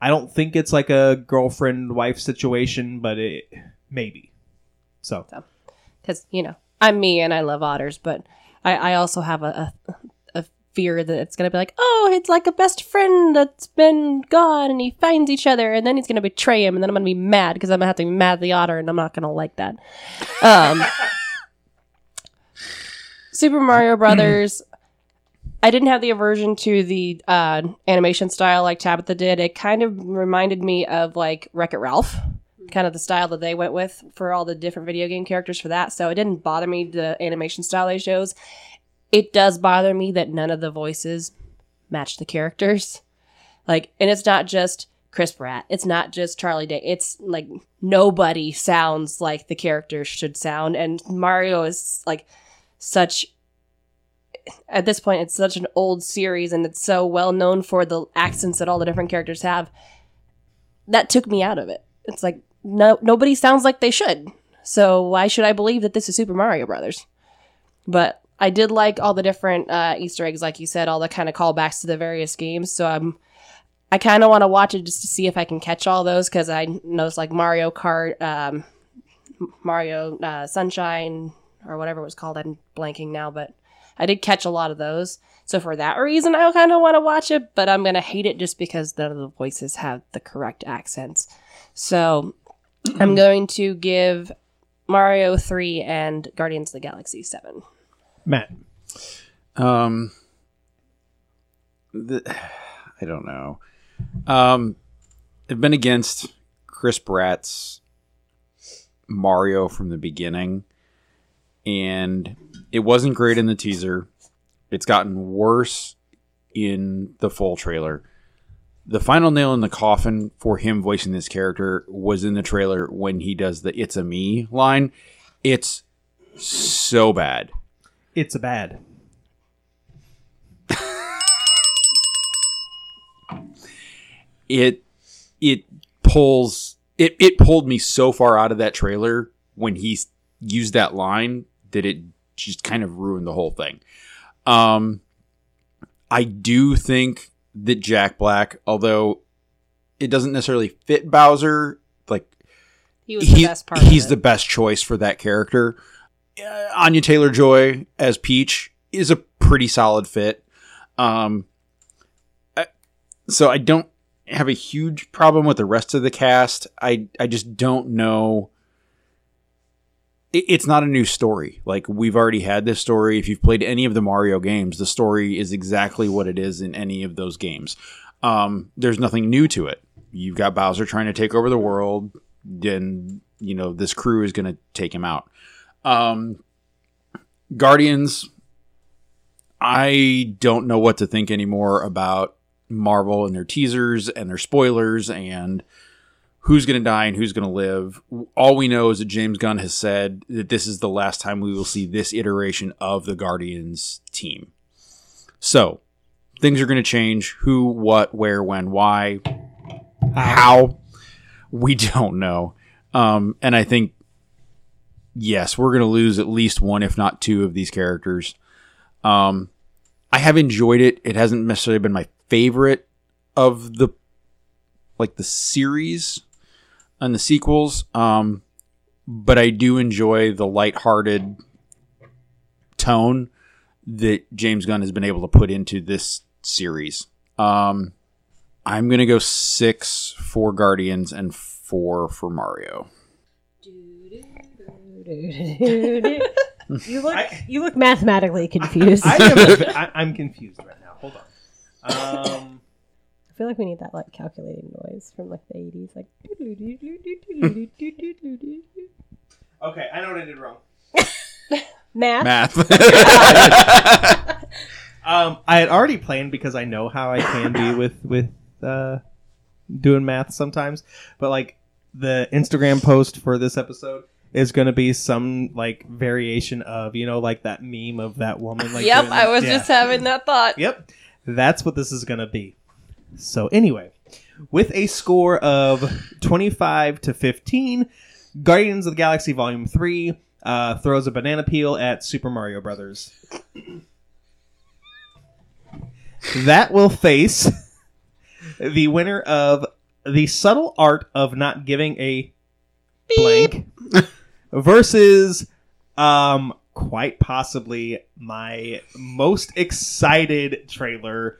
I don't think it's like a girlfriend wife situation, but it maybe. So because you know I'm me and I love otters, but I, I also have a, a a fear that it's gonna be like, oh, it's like a best friend that's been gone, and he finds each other, and then he's gonna betray him, and then I'm gonna be mad because I'm gonna have to be mad at the otter, and I'm not gonna like that. Um, Super Mario Brothers. I didn't have the aversion to the uh, animation style like Tabitha did. It kind of reminded me of like Wreck It Ralph, kind of the style that they went with for all the different video game characters for that. So it didn't bother me the animation style they chose. It does bother me that none of the voices match the characters. Like, and it's not just Chris Pratt. It's not just Charlie Day. It's like nobody sounds like the characters should sound. And Mario is like such at this point it's such an old series and it's so well known for the accents that all the different characters have. That took me out of it. It's like no nobody sounds like they should. So why should i believe that this is super mario brothers? But i did like all the different uh, easter eggs like you said all the kind of callbacks to the various games. So i'm i kind of want to watch it just to see if i can catch all those because i know it's like mario kart um, mario uh, sunshine or whatever it was called. I'm blanking now but I did catch a lot of those. So for that reason, I kind of want to watch it, but I'm going to hate it just because none of the voices have the correct accents. So I'm going to give Mario 3 and Guardians of the Galaxy 7. Matt. Um, the, I don't know. Um, I've been against Chris Pratt's Mario from the beginning, and it wasn't great in the teaser. It's gotten worse in the full trailer. The final nail in the coffin for him voicing this character was in the trailer when he does the "It's a me" line. It's so bad. It's a bad. it it pulls it it pulled me so far out of that trailer when he used that line that it just kind of ruined the whole thing. Um, I do think that Jack Black, although it doesn't necessarily fit Bowser, like He was the he- best part. he's the best choice for that character. Uh, Anya Taylor Joy as Peach is a pretty solid fit. Um, I- so I don't have a huge problem with the rest of the cast. I I just don't know. It, it's not a new story. Like we've already had this story. If you've played any of the Mario games, the story is exactly what it is in any of those games. Um, there's nothing new to it. You've got Bowser trying to take over the world, and you know this crew is going to take him out. Um, Guardians, I don't know what to think anymore about Marvel and their teasers and their spoilers and who's going to die and who's going to live. All we know is that James Gunn has said that this is the last time we will see this iteration of the Guardians team. So, things are going to change. Who, what, where, when, why, how, we don't know. Um, and I think, yes, we're going to lose at least one, if not two, of these characters. Um, I have enjoyed it. It hasn't necessarily been my favorite of the like the series and the sequels. Um, but I do enjoy the lighthearted tone that James Gunn has been able to put into this series. Um, I'm gonna go six for Guardians and four for Mario. you look I- you look mathematically confused. I I, am, I, I'm confused right now. Hold on. Um, feel like we need that like calculating noise from like the eighties, like. okay, I know what I did wrong. Math. Math. Um, I had already planned because I know how I can be with with uh, doing math sometimes, but like the Instagram post for this episode is going to be some like variation of you know like that meme of that woman. Like yep, doing I was yeah. just having that thought. Yep, that's what this is going to be. So anyway, with a score of twenty five to fifteen, Guardians of the Galaxy Volume Three uh, throws a banana peel at Super Mario Brothers. that will face the winner of the subtle art of not giving a blank versus um quite possibly my most excited trailer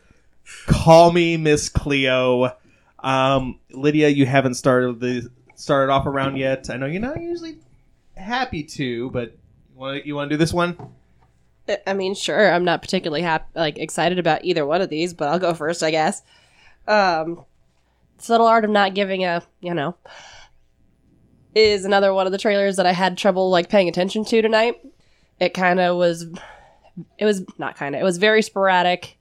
call me miss cleo um lydia you haven't started the started off around yet i know you're not usually happy to but you want to you to do this one I mean, sure, I'm not particularly happy, like excited about either one of these, but I'll go first, I guess. Um, subtle art of not giving a, you know, is another one of the trailers that I had trouble like paying attention to tonight. It kind of was, it was not kind of, it was very sporadic,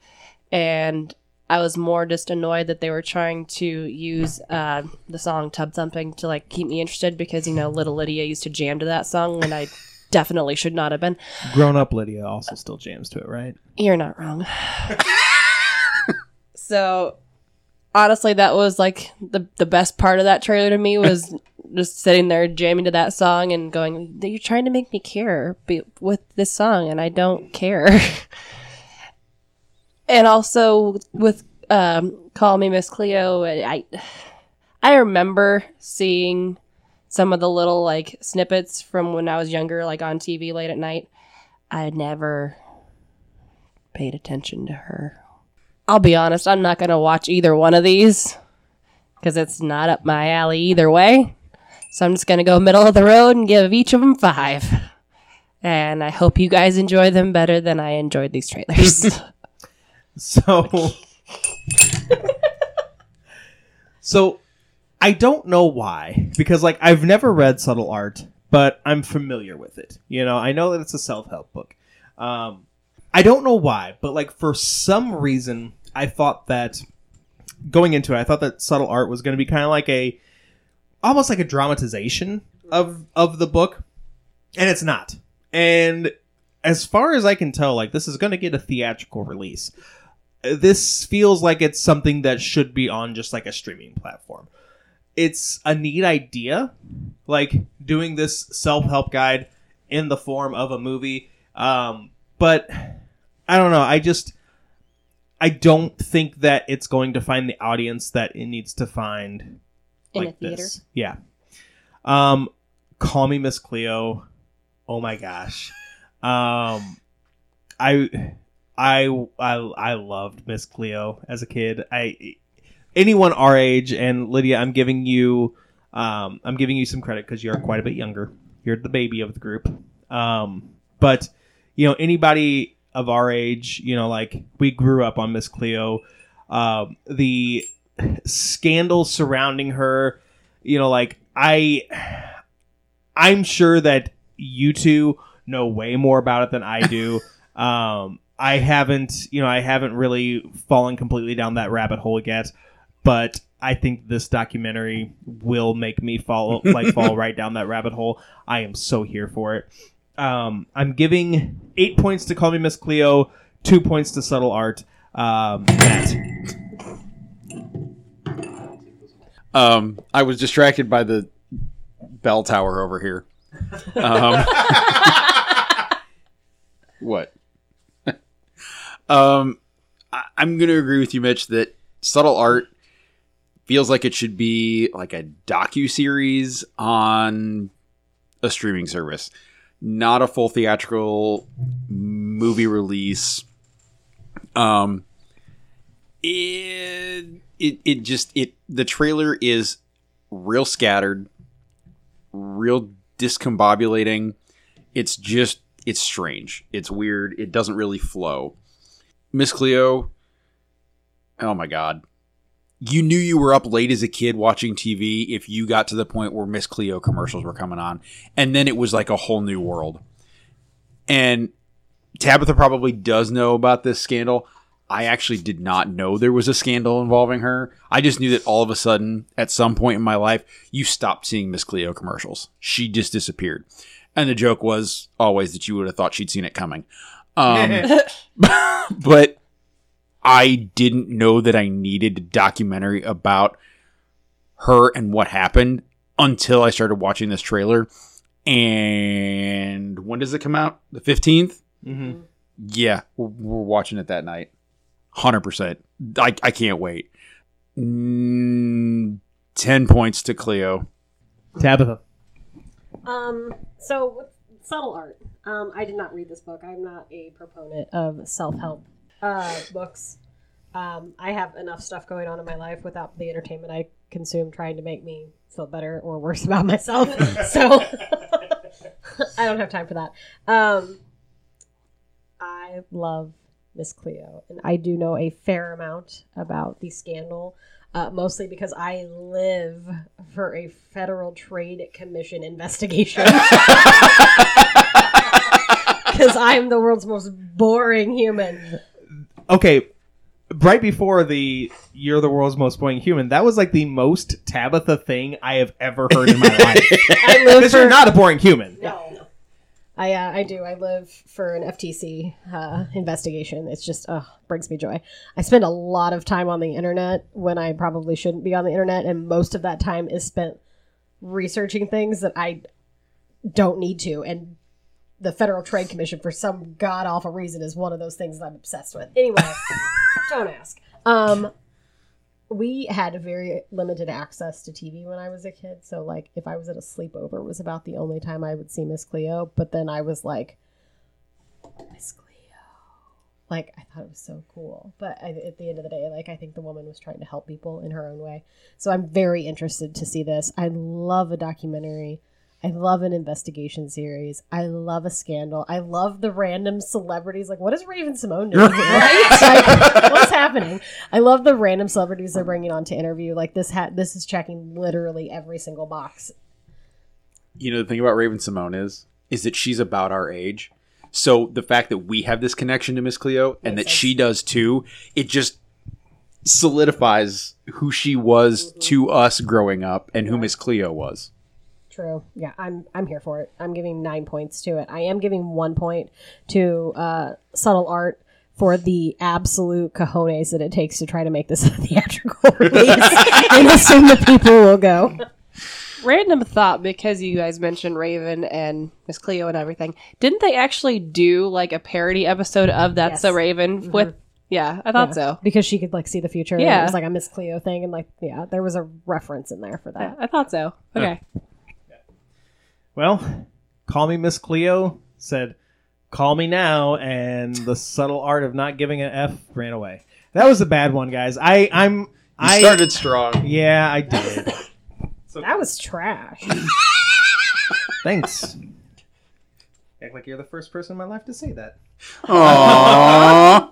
and I was more just annoyed that they were trying to use uh, the song "Tub Thumping" to like keep me interested because you know Little Lydia used to jam to that song, and I definitely should not have been. grown up lydia also still jams to it right You're not wrong. so honestly that was like the the best part of that trailer to me was just sitting there jamming to that song and going you're trying to make me care with this song and I don't care. and also with um Call Me Miss Cleo I I remember seeing some of the little like snippets from when I was younger like on TV late at night. I never paid attention to her. I'll be honest, I'm not going to watch either one of these because it's not up my alley either way. So I'm just going to go middle of the road and give each of them five. And I hope you guys enjoy them better than I enjoyed these trailers. So, so I don't know why because like I've never read Subtle Art, but I'm familiar with it. You know, I know that it's a self help book. Um, I don't know why, but like for some reason, I thought that going into it, I thought that Subtle Art was going to be kind of like a almost like a dramatization of of the book, and it's not. And as far as I can tell, like this is going to get a theatrical release this feels like it's something that should be on just like a streaming platform. It's a neat idea, like doing this self help guide in the form of a movie. Um, but I don't know. I just I don't think that it's going to find the audience that it needs to find In a like theater? this. Yeah. Um, call me Miss Cleo. Oh my gosh. Um, I, I, I, I loved Miss Cleo as a kid. I, anyone our age, and Lydia, I'm giving you, um, I'm giving you some credit because you are quite a bit younger. You're the baby of the group. Um, but you know anybody of our age, you know, like we grew up on Miss Cleo. Um, the scandal surrounding her, you know, like I, I'm sure that you two know way more about it than I do. um, I haven't, you know, I haven't really fallen completely down that rabbit hole yet, but I think this documentary will make me follow, like, fall right down that rabbit hole. I am so here for it. Um, I'm giving eight points to Call Me Miss Cleo, two points to Subtle Art. Um, Matt. Um, I was distracted by the bell tower over here. Um, what? Um, I, I'm going to agree with you, Mitch, that subtle art feels like it should be like a docu series on a streaming service, not a full theatrical movie release. Um, it it it just it the trailer is real scattered, real discombobulating. It's just it's strange. It's weird. It doesn't really flow. Miss Cleo, oh my god. You knew you were up late as a kid watching TV if you got to the point where Miss Cleo commercials were coming on. And then it was like a whole new world. And Tabitha probably does know about this scandal. I actually did not know there was a scandal involving her. I just knew that all of a sudden, at some point in my life, you stopped seeing Miss Cleo commercials. She just disappeared. And the joke was always that you would have thought she'd seen it coming. Um, but I didn't know that I needed a documentary about her and what happened until I started watching this trailer. And when does it come out? The 15th? Mm-hmm. Yeah, we're, we're watching it that night. 100%. I, I can't wait. Mm, 10 points to Cleo. Tabitha. Um, so with subtle art. Um, I did not read this book. I'm not a proponent of self-help uh, books. Um, I have enough stuff going on in my life without the entertainment I consume trying to make me feel better or worse about myself. so I don't have time for that. Um, I love Miss Cleo, and I do know a fair amount about the scandal. Uh, mostly because I live for a Federal Trade Commission investigation. Because I'm the world's most boring human. Okay, right before the "You're the world's most boring human," that was like the most Tabitha thing I have ever heard in my life. I live Because for you're not a boring human. No. I uh, I do. I live for an FTC uh, investigation. It's just uh, brings me joy. I spend a lot of time on the internet when I probably shouldn't be on the internet, and most of that time is spent researching things that I don't need to. And the Federal Trade Commission, for some god awful reason, is one of those things that I'm obsessed with. Anyway, don't ask. Um, we had very limited access to TV when I was a kid. So, like, if I was at a sleepover, it was about the only time I would see Miss Cleo. But then I was like, Miss Cleo. Like, I thought it was so cool. But I, at the end of the day, like, I think the woman was trying to help people in her own way. So, I'm very interested to see this. I love a documentary. I love an investigation series. I love a scandal. I love the random celebrities. Like, what is Raven-Symoné doing? Right? Like, what's happening? I love the random celebrities they're bringing on to interview. Like this hat. This is checking literally every single box. You know, the thing about Raven-Symoné is, is that she's about our age. So the fact that we have this connection to Miss Cleo and Makes that sense. she does too, it just solidifies who she was to us growing up and who Miss Cleo was. True. Yeah, I'm I'm here for it. I'm giving nine points to it. I am giving one point to uh, subtle art for the absolute cojones that it takes to try to make this a theatrical release and assume that people will go. Random thought because you guys mentioned Raven and Miss Cleo and everything. Didn't they actually do like a parody episode of That's Yes. So Raven with? Yeah, I thought Yeah. so. because she could like see the future. Yeah, Yeah. it was like a Miss Cleo thing, and like yeah, there was a reference in there for Yeah, that. I thought so. Okay. Well, call me Miss Cleo said, "Call me now," and the subtle art of not giving an F ran away. That was a bad one, guys. I I'm You I started strong. yeah I did. so, That was trash. Thanks. Act like you're the first person in my life to say that. Aww.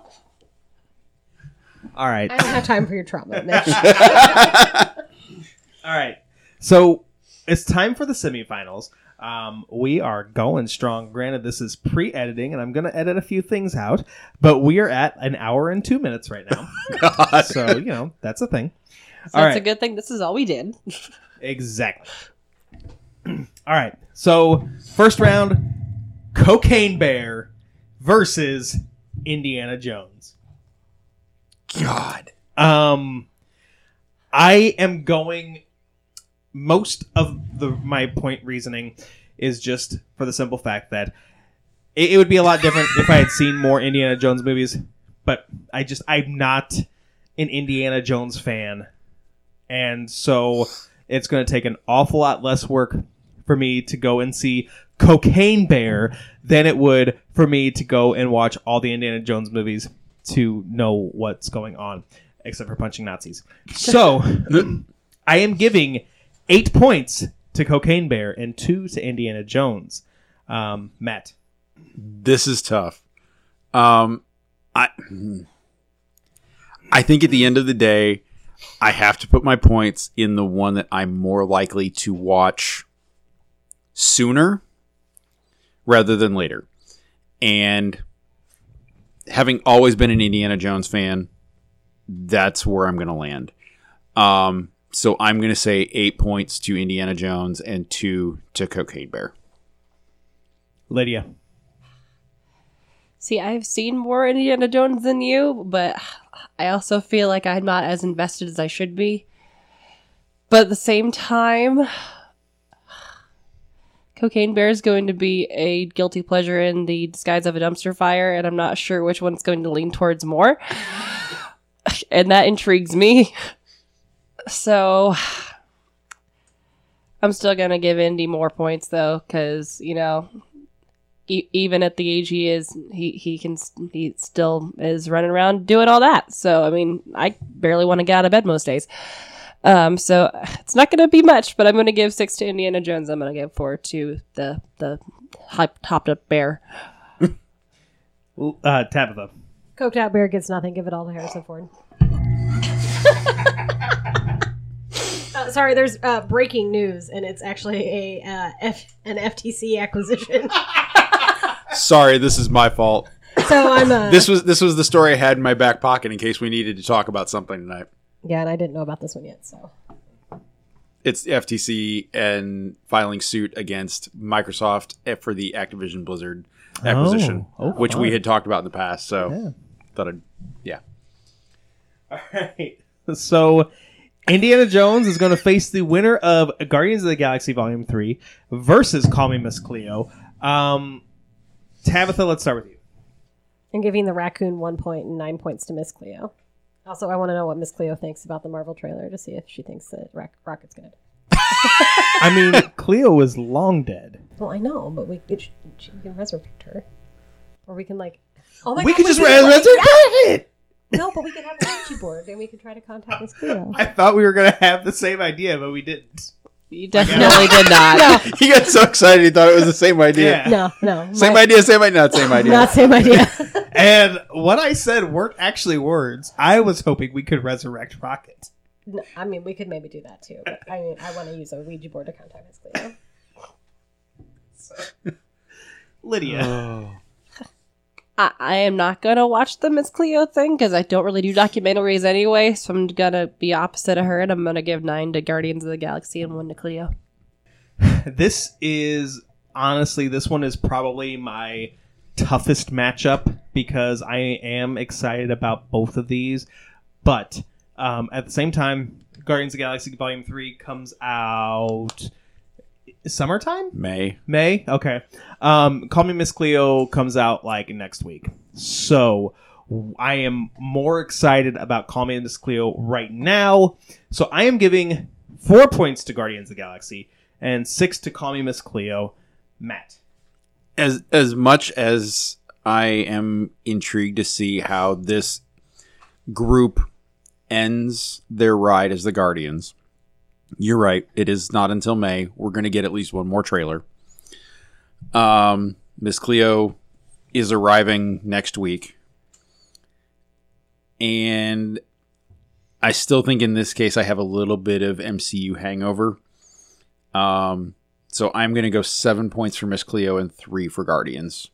All right. I don't have time for your trauma, Mitch. All right. So it's time for the semifinals. Um, we are going strong. Granted, this is pre-editing, and I'm going to edit a few things out, but we are at an hour and two minutes right now. So you know that's a thing. So All it's a good thing this is all we did. Exactly. All right. So first round, Cocaine Bear versus Indiana Jones. God. Um, I am going. Most of the my point reasoning is just for the simple fact that it, it would be a lot different if I had seen more Indiana Jones movies. But I just I'm not an Indiana Jones fan, and so it's going to take an awful lot less work for me to go and see Cocaine Bear than it would for me to go and watch all the Indiana Jones movies to know what's going on, except for punching Nazis. So I am giving eight points to Cocaine Bear and two to Indiana Jones. Um, Matt. This is tough. Um, I I think at the end of the day, I have to put my points in the one that I'm more likely to watch sooner rather than later. And having always been an Indiana Jones fan, that's where I'm going to land. Um, so I'm going to say eight points to Indiana Jones and two to Cocaine Bear. Lydia. See, I've seen more Indiana Jones than you, but I also feel like I'm not as invested as I should be. But at the same time, Cocaine Bear is going to be a guilty pleasure in the disguise of a dumpster fire, and I'm not sure which one's going to lean towards more. And that intrigues me. So I'm still going to give Indy more points, though, because, you know, e- even at the age he is, he he can he still is running around doing all that. So I mean, I barely want to get out of bed most days. Um, so it's not going to be much, but I'm going to give six to Indiana Jones. I'm going to give four to the the hype topped up bear. Uh, Tabitha. Coked out bear gets nothing. Give it all to Harrison Ford. Sorry, there's uh, breaking news, and it's actually a uh, F- an FTC acquisition. Sorry, this is my fault. so I'm uh, this was this was the story I had in my back pocket in case we needed to talk about something tonight. yeah, and I didn't know about this one yet. So It's the FTC and filing suit against Microsoft for the Activision Blizzard acquisition, Oh, oh, which we had talked about in the past. So Yeah. thought I'd yeah. All right. So Indiana Jones is going to face the winner of Guardians of the Galaxy Volume 3 versus Call Me Miss Cleo. Um, Tabitha, let's start with you. I'm giving the raccoon one point and nine points to Miss Cleo. Also, I want to know what Miss Cleo thinks about the Marvel trailer to see if she thinks that Rock- Rocket's good. I mean, Cleo is long dead. Well, I know, but we it, she can resurrect her, or we can like. Oh my we God, could just do, res- like- resurrect it. No, but we could have a Ouija board and we could try to contact Miss Cleo. I thought we were going to have the same idea, but we didn't. You definitely did not. He got so excited he thought it was the same idea. Yeah. No, no, Same my- idea, same idea, not same idea. Not same idea. And what I said weren't actually words. I was hoping we could resurrect Rocket. No, I mean, we could maybe do that too. But I mean, I want to use a Ouija board to contact Miss Cleo. Lydia. Oh. I, I am not gonna watch the Miss Cleo thing because I don't really do documentaries anyway. So I'm gonna be opposite of her, and I'm gonna give nine to Guardians of the Galaxy and one to Cleo. this is honestly this one is probably my toughest matchup because I am excited about both of these, but um, at the same time, Guardians of the Galaxy Volume Three comes out summertime. May. May. Okay. Um, Call Me Miss Cleo comes out like next week. So I am more excited about Call Me Miss Cleo right now. So I am giving four points to Guardians of the Galaxy and six to Call Me Miss Cleo. Matt. As as much as I am intrigued to see how this group ends their ride as the Guardians. You're right. It is not until May. We're going to get at least one more trailer. Um, Miss Cleo is arriving next week. And I still think in this case I have a little bit of MCU hangover. Um, so I'm going to go seven points for Miss Cleo and three for Guardians.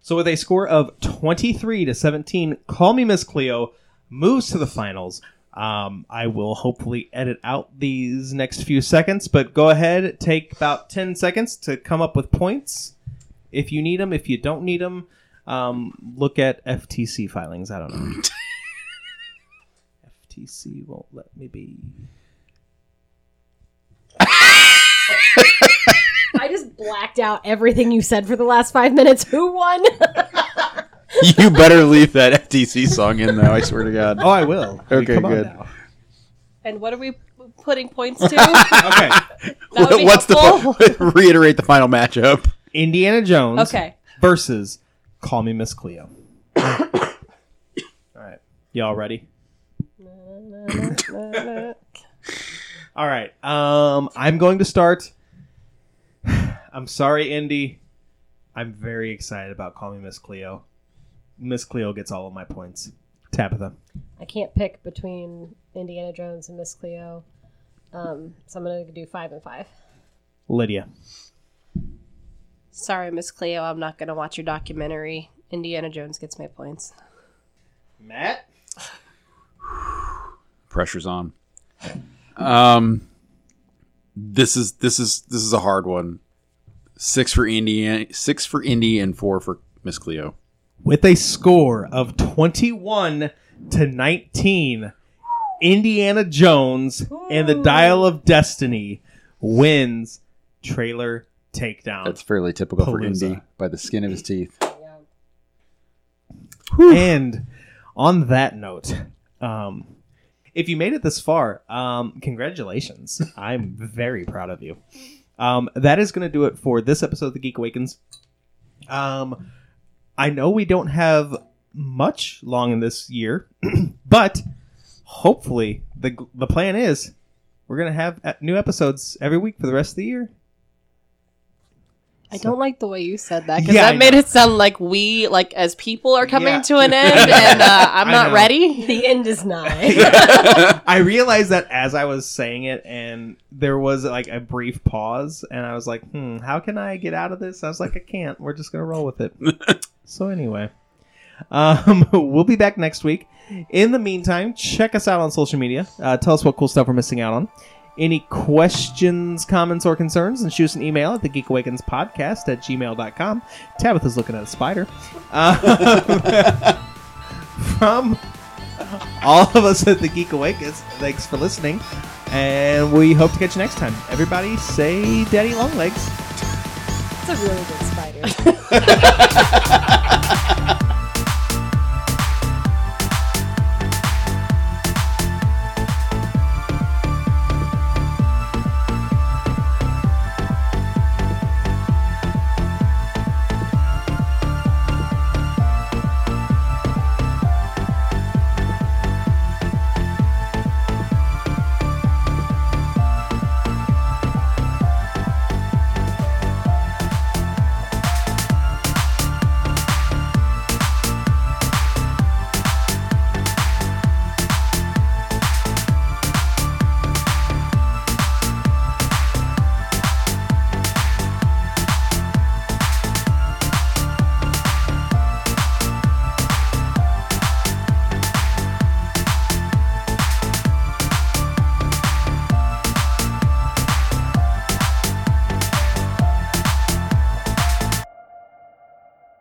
So with a score of 23 to 17, Call Me Miss Cleo moves to the finals. Um, I will hopefully edit out these next few seconds, but go ahead, take about 10 seconds to come up with points if you need them. If you don't need them, um, look at FTC filings. I don't know. FTC won't let me be. I just blacked out everything you said for the last five minutes. Who won? you better leave that FTC song in though, I swear to God. Oh, I will. I mean, Okay, come good. And what are we putting points to? Okay. That would be What's helpful. the reiterate the final matchup? Indiana Jones Okay. versus Call Me Miss Cleo. All right. Y'all ready? All right. Um, I'm going to start. I'm sorry, Indy. I'm very excited about Call Me Miss Cleo. Miss Cleo gets all of my points. Tabitha. I can't pick between Indiana Jones and Miss Cleo. Um, so I'm going to do five and five. Lydia. Sorry, Miss Cleo, I'm not going to watch your documentary. Indiana Jones gets my points. Matt. Pressure's on. Um, this is this is this is a hard one. Six for Indy, six for Indy, and four for Miss Cleo. With a score of 21 to 19, Indiana Jones and the Dial of Destiny wins trailer takedown. That's fairly typical for Indy by the skin of his teeth. And on that note, um, if you made it this far, um, congratulations. I'm very proud of you. Um, that is going to do it for this episode of The Geek Awakens. Um, I know we don't have much long in this year, but hopefully the the plan is we're going to have uh, new episodes every week for the rest of the year. I don't like the way you said that because Yeah, I that made know. it sound like we, like as people, are coming Yeah. to an end, and uh, I'm not ready. The end is nigh. I realized that as I was saying it, and there was like a brief pause, and I was like, "Hmm, how can I get out of this?" I was like, "I can't. We're just gonna roll with it." So anyway, um, we'll be back next week. In the meantime, check us out on social media. Uh, tell us what cool stuff we're missing out on. Any questions, comments, or concerns, and shoot us an email at the Geek Awakens podcast at gmail.com. Tabitha's looking at a spider. Um, from all of us at the Geek Awakens, thanks for listening, and we hope to catch you next time. Everybody, say "Daddy Longlegs." It's a really good spider.